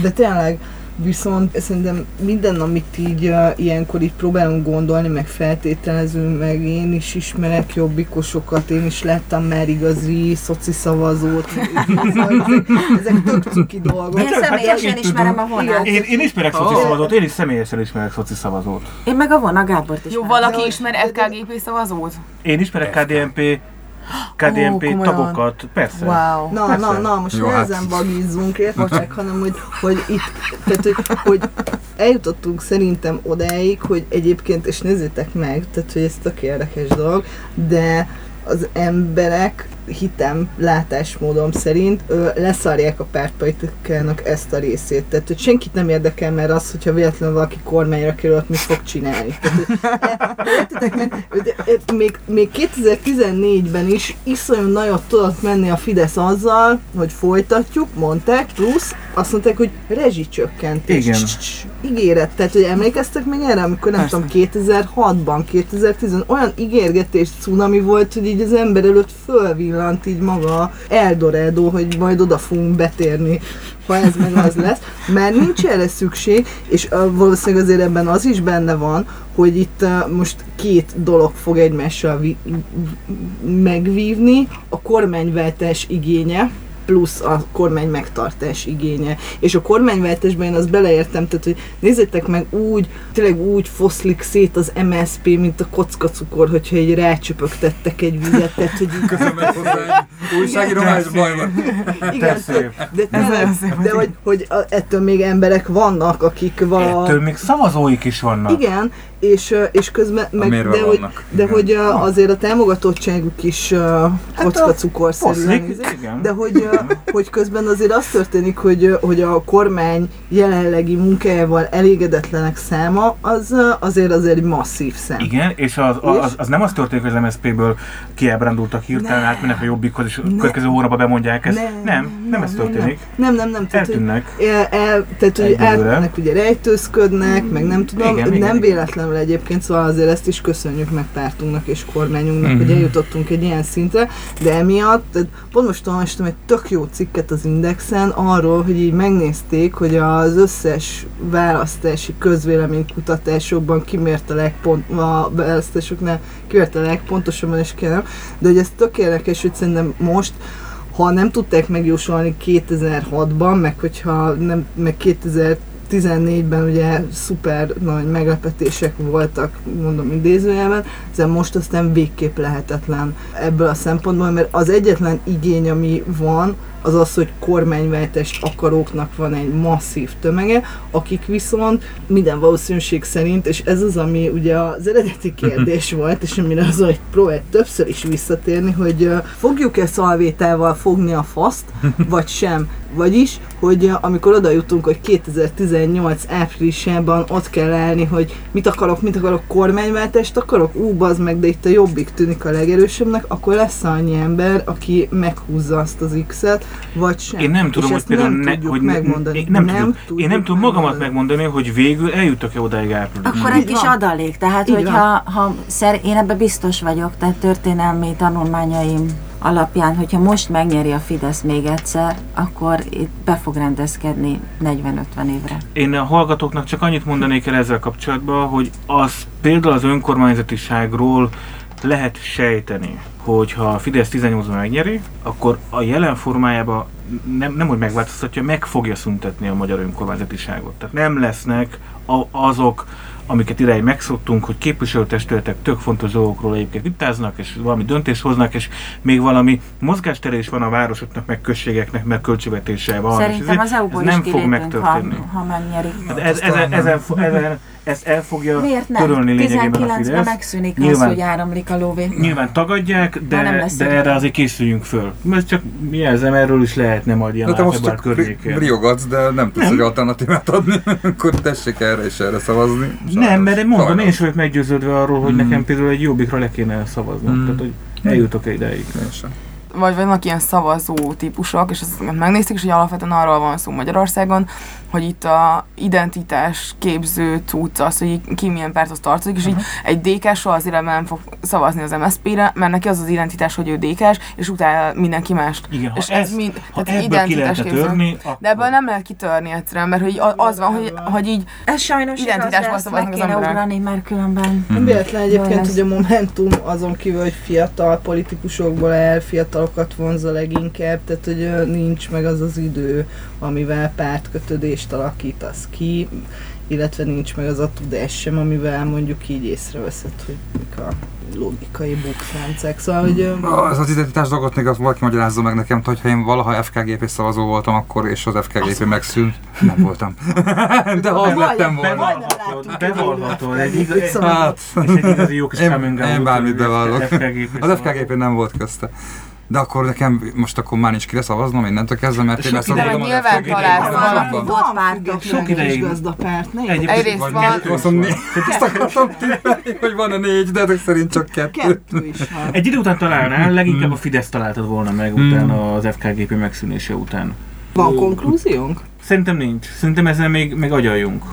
De tényleg, viszont szerintem minden, amit így uh, ilyenkor így próbálunk gondolni, meg feltételezünk, meg én is ismerek jobbikosokat, én is lettem már igazi szoci szavazót, szóval ezek, ezek tök cuki dolgok. Én hát személyesen így ismerem a vonát. Én, én ismerek szoci Ó. szavazót, én is személyesen ismerek szoci szavazót. Én meg a vona Gábort is. Jó, valaki ismer FKGP szavazót? Én ismerek KDNP, KDNP komolyan. tagokat, persze. Wow. Na, Persze. na, na, most Jó, ne hát- ezen bagízzunk, értek, hanem hogy, hogy itt, tehát, hogy, hogy eljutottunk szerintem odáig, hogy egyébként, és nézzétek meg, tehát, hogy ez tök érdekes dolog, de az emberek hitem, látásmódom szerint ö, leszarják a pártpolitikának ezt a részét. Tehát, hogy senkit nem érdekel, mert az, hogyha véletlenül valaki kormányra került, mit fog csinálni. Tehát, értitek e- még, még 2014-ben is iszonyú nagyot tudott menni a Fidesz azzal, hogy folytatjuk, mondták, plusz azt mondták, hogy rezsicsökkentés. Igen. Ígéret. Tehát, hogy emlékeztek még erre, amikor nem Persze. tudom, 2006-ban, 2010 olyan ígérgetés cunami volt, hogy így az ember előtt fölvillant így maga Eldorado, hogy majd oda fogunk betérni, ha ez meg az lesz. Mert nincs erre szükség, és valószínűleg azért ebben az is benne van, hogy itt most két dolog fog egymással vi- megvívni, a kormányváltás igénye, plusz a kormány megtartás igénye. És a kormánywáltásban én azt beleértem, tehát hogy nézzétek meg úgy, tényleg úgy foszlik szét az MSP, mint a kockacukor, hogyha így rácsöpögtettek egy vizet, tehát hogy így egy újságíró, már is baj van. igen, de, tényleg, de hogy, hogy ettől még emberek vannak, akik vala... Ettől még szavazóik is vannak. Igen, és, és közben meg, de, hogy, de igen. hogy azért a támogatottságuk is uh, Hát a kockacukorszerűen, Foszlik, izé, igen. de hogy, <laughs> hogy közben azért az történik, hogy, hogy a kormány jelenlegi munkájával elégedetlenek száma, az azért azért egy masszív szám. Igen, és az, az, az nem az történik, hogy az MSZP-ből kiábrándultak hirtelen, átmennek a jobbikhoz, és a következő hónapban bemondják ezt. Nem, nem, nem ez történik. Nem, nem, nem. Tehát, hogy Eltűnnek. el, el, tehát, hogy elmennek, ugye rejtőzködnek, meg nem tudom, Igen, nem igen, véletlenül egyébként, szóval azért ezt is köszönjük meg pártunknak és kormányunknak, Mhm. hogy eljutottunk egy ilyen szintre, de emiatt, pont most olvastam egy tök jó cikket az Indexen arról, hogy így megnézték, hogy az összes választási közvéleménykutatásokban kimért a legpont, a választásoknál kimért a legpontosabban, és kérem, de hogy ez tök érdekes, hogy szerintem most ha nem tudták megjósolni 2006-ban, meg hogyha nem, meg 2014-ben ugye szuper nagy meglepetések voltak, mondom idézőjelben, de most aztán végképp lehetetlen ebből a szempontból, mert az egyetlen igény, ami van, az az, hogy kormányváltást akaróknak van egy masszív tömege, akik viszont minden valószínűség szerint, és ez az, ami ugye az eredeti kérdés <laughs> volt, és amire az, hogy próbált többször is visszatérni, hogy fogjuk-e szalvétával fogni a faszt, vagy sem. Vagyis, hogy ö, amikor oda jutunk, hogy 2018 áprilisában ott kell állni, hogy mit akarok, mit akarok, kormányváltást akarok, ú, bazd meg, de itt a jobbik tűnik a legerősebbnek, akkor lesz annyi ember, aki meghúzza azt az X-et, vagy sem. Én nem És tudom, hogy például nem ne, tudjuk hogy megmondani. Én nem, tudjuk. Én nem tudom magamat megmondani. hogy végül eljutok-e odáig áprilisban. Akkor egy kis van. adalék, tehát Így hogyha ha szer, én ebben biztos vagyok, tehát történelmi tanulmányaim alapján, hogyha most megnyeri a Fidesz még egyszer, akkor itt be fog rendezkedni 40-50 évre. Én a hallgatóknak csak annyit mondanék el ezzel kapcsolatban, hogy az például az önkormányzatiságról lehet sejteni, hogy ha a Fidesz 18-ban megnyeri, akkor a jelen formájában nem, nem hogy megváltoztatja, meg fogja szüntetni a magyar önkormányzatiságot. Tehát nem lesznek a, azok, amiket idáig megszoktunk, hogy képviselőtestületek tök fontos dolgokról egyébként vitáznak, és valami döntést hoznak, és még valami mozgástere is van a városoknak, meg községeknek, meg költségvetése van. Szerintem ez- az EU-ból ez is nem fog kilépünk, ha, megtörténni. ha megnyeri. Hát ez, azt ezen, ezen, fo- ezen, ezt el fogja Miért nem? törölni lényegében a 19-ben Fidesz. megszűnik az, Nyilván- hogy áramlik a lóvé. Nyilván tagadják, de, de idő. erre azért készüljünk föl. Mert csak jelzem, erről is lehetne majd ilyen De most csak környékén. riogatsz, de nem tudsz Nem. egy alternatívát adni, <laughs> akkor tessék erre és erre szavazni. Nem, mert mondom, Sajnos. én is vagyok meggyőződve arról, hogy Mm. nekem például egy jobbikra le kéne szavaznom. Mm. Tehát, hogy eljutok -e ideig. Én sem. vagy vannak ilyen szavazó típusok, és ezt megnézték, és hogy alapvetően arról van szó Magyarországon, hogy itt a identitás képző cucc az, hogy ki milyen párthoz tartozik, és így egy dk soha az életben nem fog szavazni az MSZP-re, mert neki az az identitás, hogy ő dk és utána mindenki mást. Igen, ha, és ez, mind, ha tehát ebből ki lehetne képző. törni, akkor... De ebből nem lehet kitörni egyszerűen, mert hogy a- az van, hogy, hogy így Ez sajnos ezt szavaznak az kéne emberek. ugrani, mert különben... Nem véletlen egyébként, hogy a Momentum azon kívül, hogy fiatal politikusokból el, fiatalokat vonza leginkább, tehát hogy nincs meg az az idő, amivel pártkötődést alakítasz ki, illetve nincs meg az a tudás sem, amivel mondjuk így észreveszed, hogy mik a logikai bukfencek. Szóval, hogy Az az identitás dolgot még az valaki magyarázza meg nekem, hogy ha én valaha FKGP szavazó voltam akkor, és az FKGP megszűnt, nem voltam. <laughs> De az lettem volna. Egy, Szóval- Hát, és egy igazi jó kis Én- bármit bevallok. Az FKGP nem volt közte. De akkor nekem most akkor már nincs kire szavaznom innentől kezdve, mert én ideig- az nyilván találsz valaki. Volt pártok. Sok ideig- ne? Egyébként Egyrészt van- Ezt akartam hogy van a négy, de ezek szerint csak kettő. Kettő is van. Egy idő után találnál, leginkább Hmm. a Fidesz találtad volna meg Hmm. utána az FKGP megszűnése után. Van konklúziónk? Szerintem nincs. Szerintem ezzel még, még agyaljunk.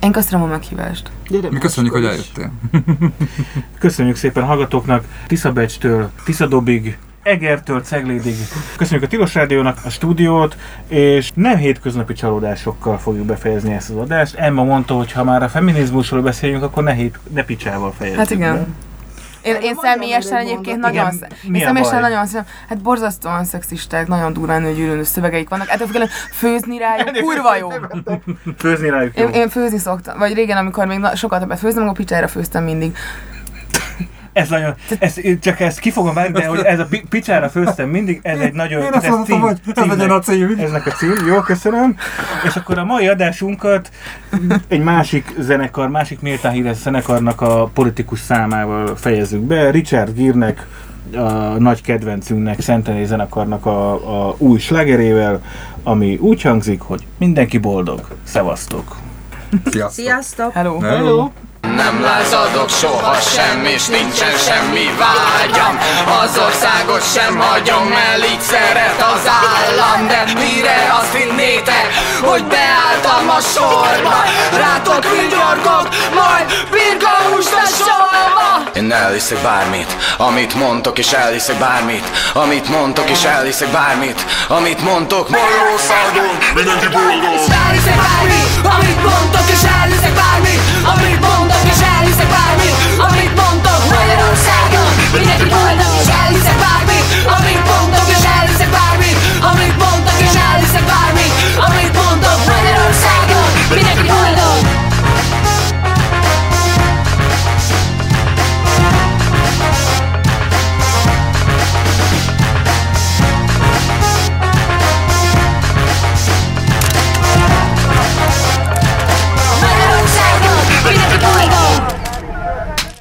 Én köszönöm a meghívást. Gyere Mi köszönjük, hogy eljöttél. Köszönjük szépen a hallgatóknak, Tiszabecs-től, Tiszadobig, Egertől, Ceglédig. Köszönjük a Tilos Rádiónak a stúdiót, és nem hétköznapi csalódásokkal fogjuk befejezni ezt az adást. Emma mondta, hogy ha már a feminizmusról beszéljünk, akkor ne, hét, ne picsával fejezzük Hát igen. be. Én, én személyesen egyébként nagyon, Igen, én mi a személyesen baj? nagyon szem, hát borzasztóan szexisták, nagyon durván nőgyűlölő szövegeik vannak. Ettől függetlenül főzni rájuk kurva jó. Főzni rájuk jó. Én, én főzni szoktam, vagy régen, amikor még na- sokat többet főztem, akkor picsára főztem mindig. Ez nagyon, ez, csak ezt ki fogom vágni, de hogy ez a pi- picsára főztem mindig, ez egy nagyon... Én ez azt mondtam, hogy ez legyen a cím. Eznek a cím, jó, köszönöm. És akkor a mai adásunkat egy másik zenekar, másik méltán híres zenekarnak a politikus számával fejezzük be. Richard Gírnek a nagy kedvencünknek, Szentené zenekarnak a, a új slágerével, ami úgy hangzik, hogy mindenki boldog. Szevasztok! Sziasztok! Sziasztok! Hello! Hello! Nem lázadok soha semmi, és nincsen semmi vágyam. Az országot sem hagyom el, így szeret az állam. De mire azt hinnétek, hogy beálltam a sorba? Rátok vigyorgok, majd sorba én elhiszek bármit, amit mondtok és elhiszek bármit. Amit mondtok és elhiszek bármit. Amit mondtok Marjó szágon, mindenki boldog. Elhiszek bármit, amit mondtok és elhiszek bármit. Amit mondtok és elhiszek bármit. Amit mondtok Magyarországon, mindenki boldog. És elhiszek bármit Amit mondtok és elhiszek bármit. Amit mondtok és elhiszek bármit. Oh my god!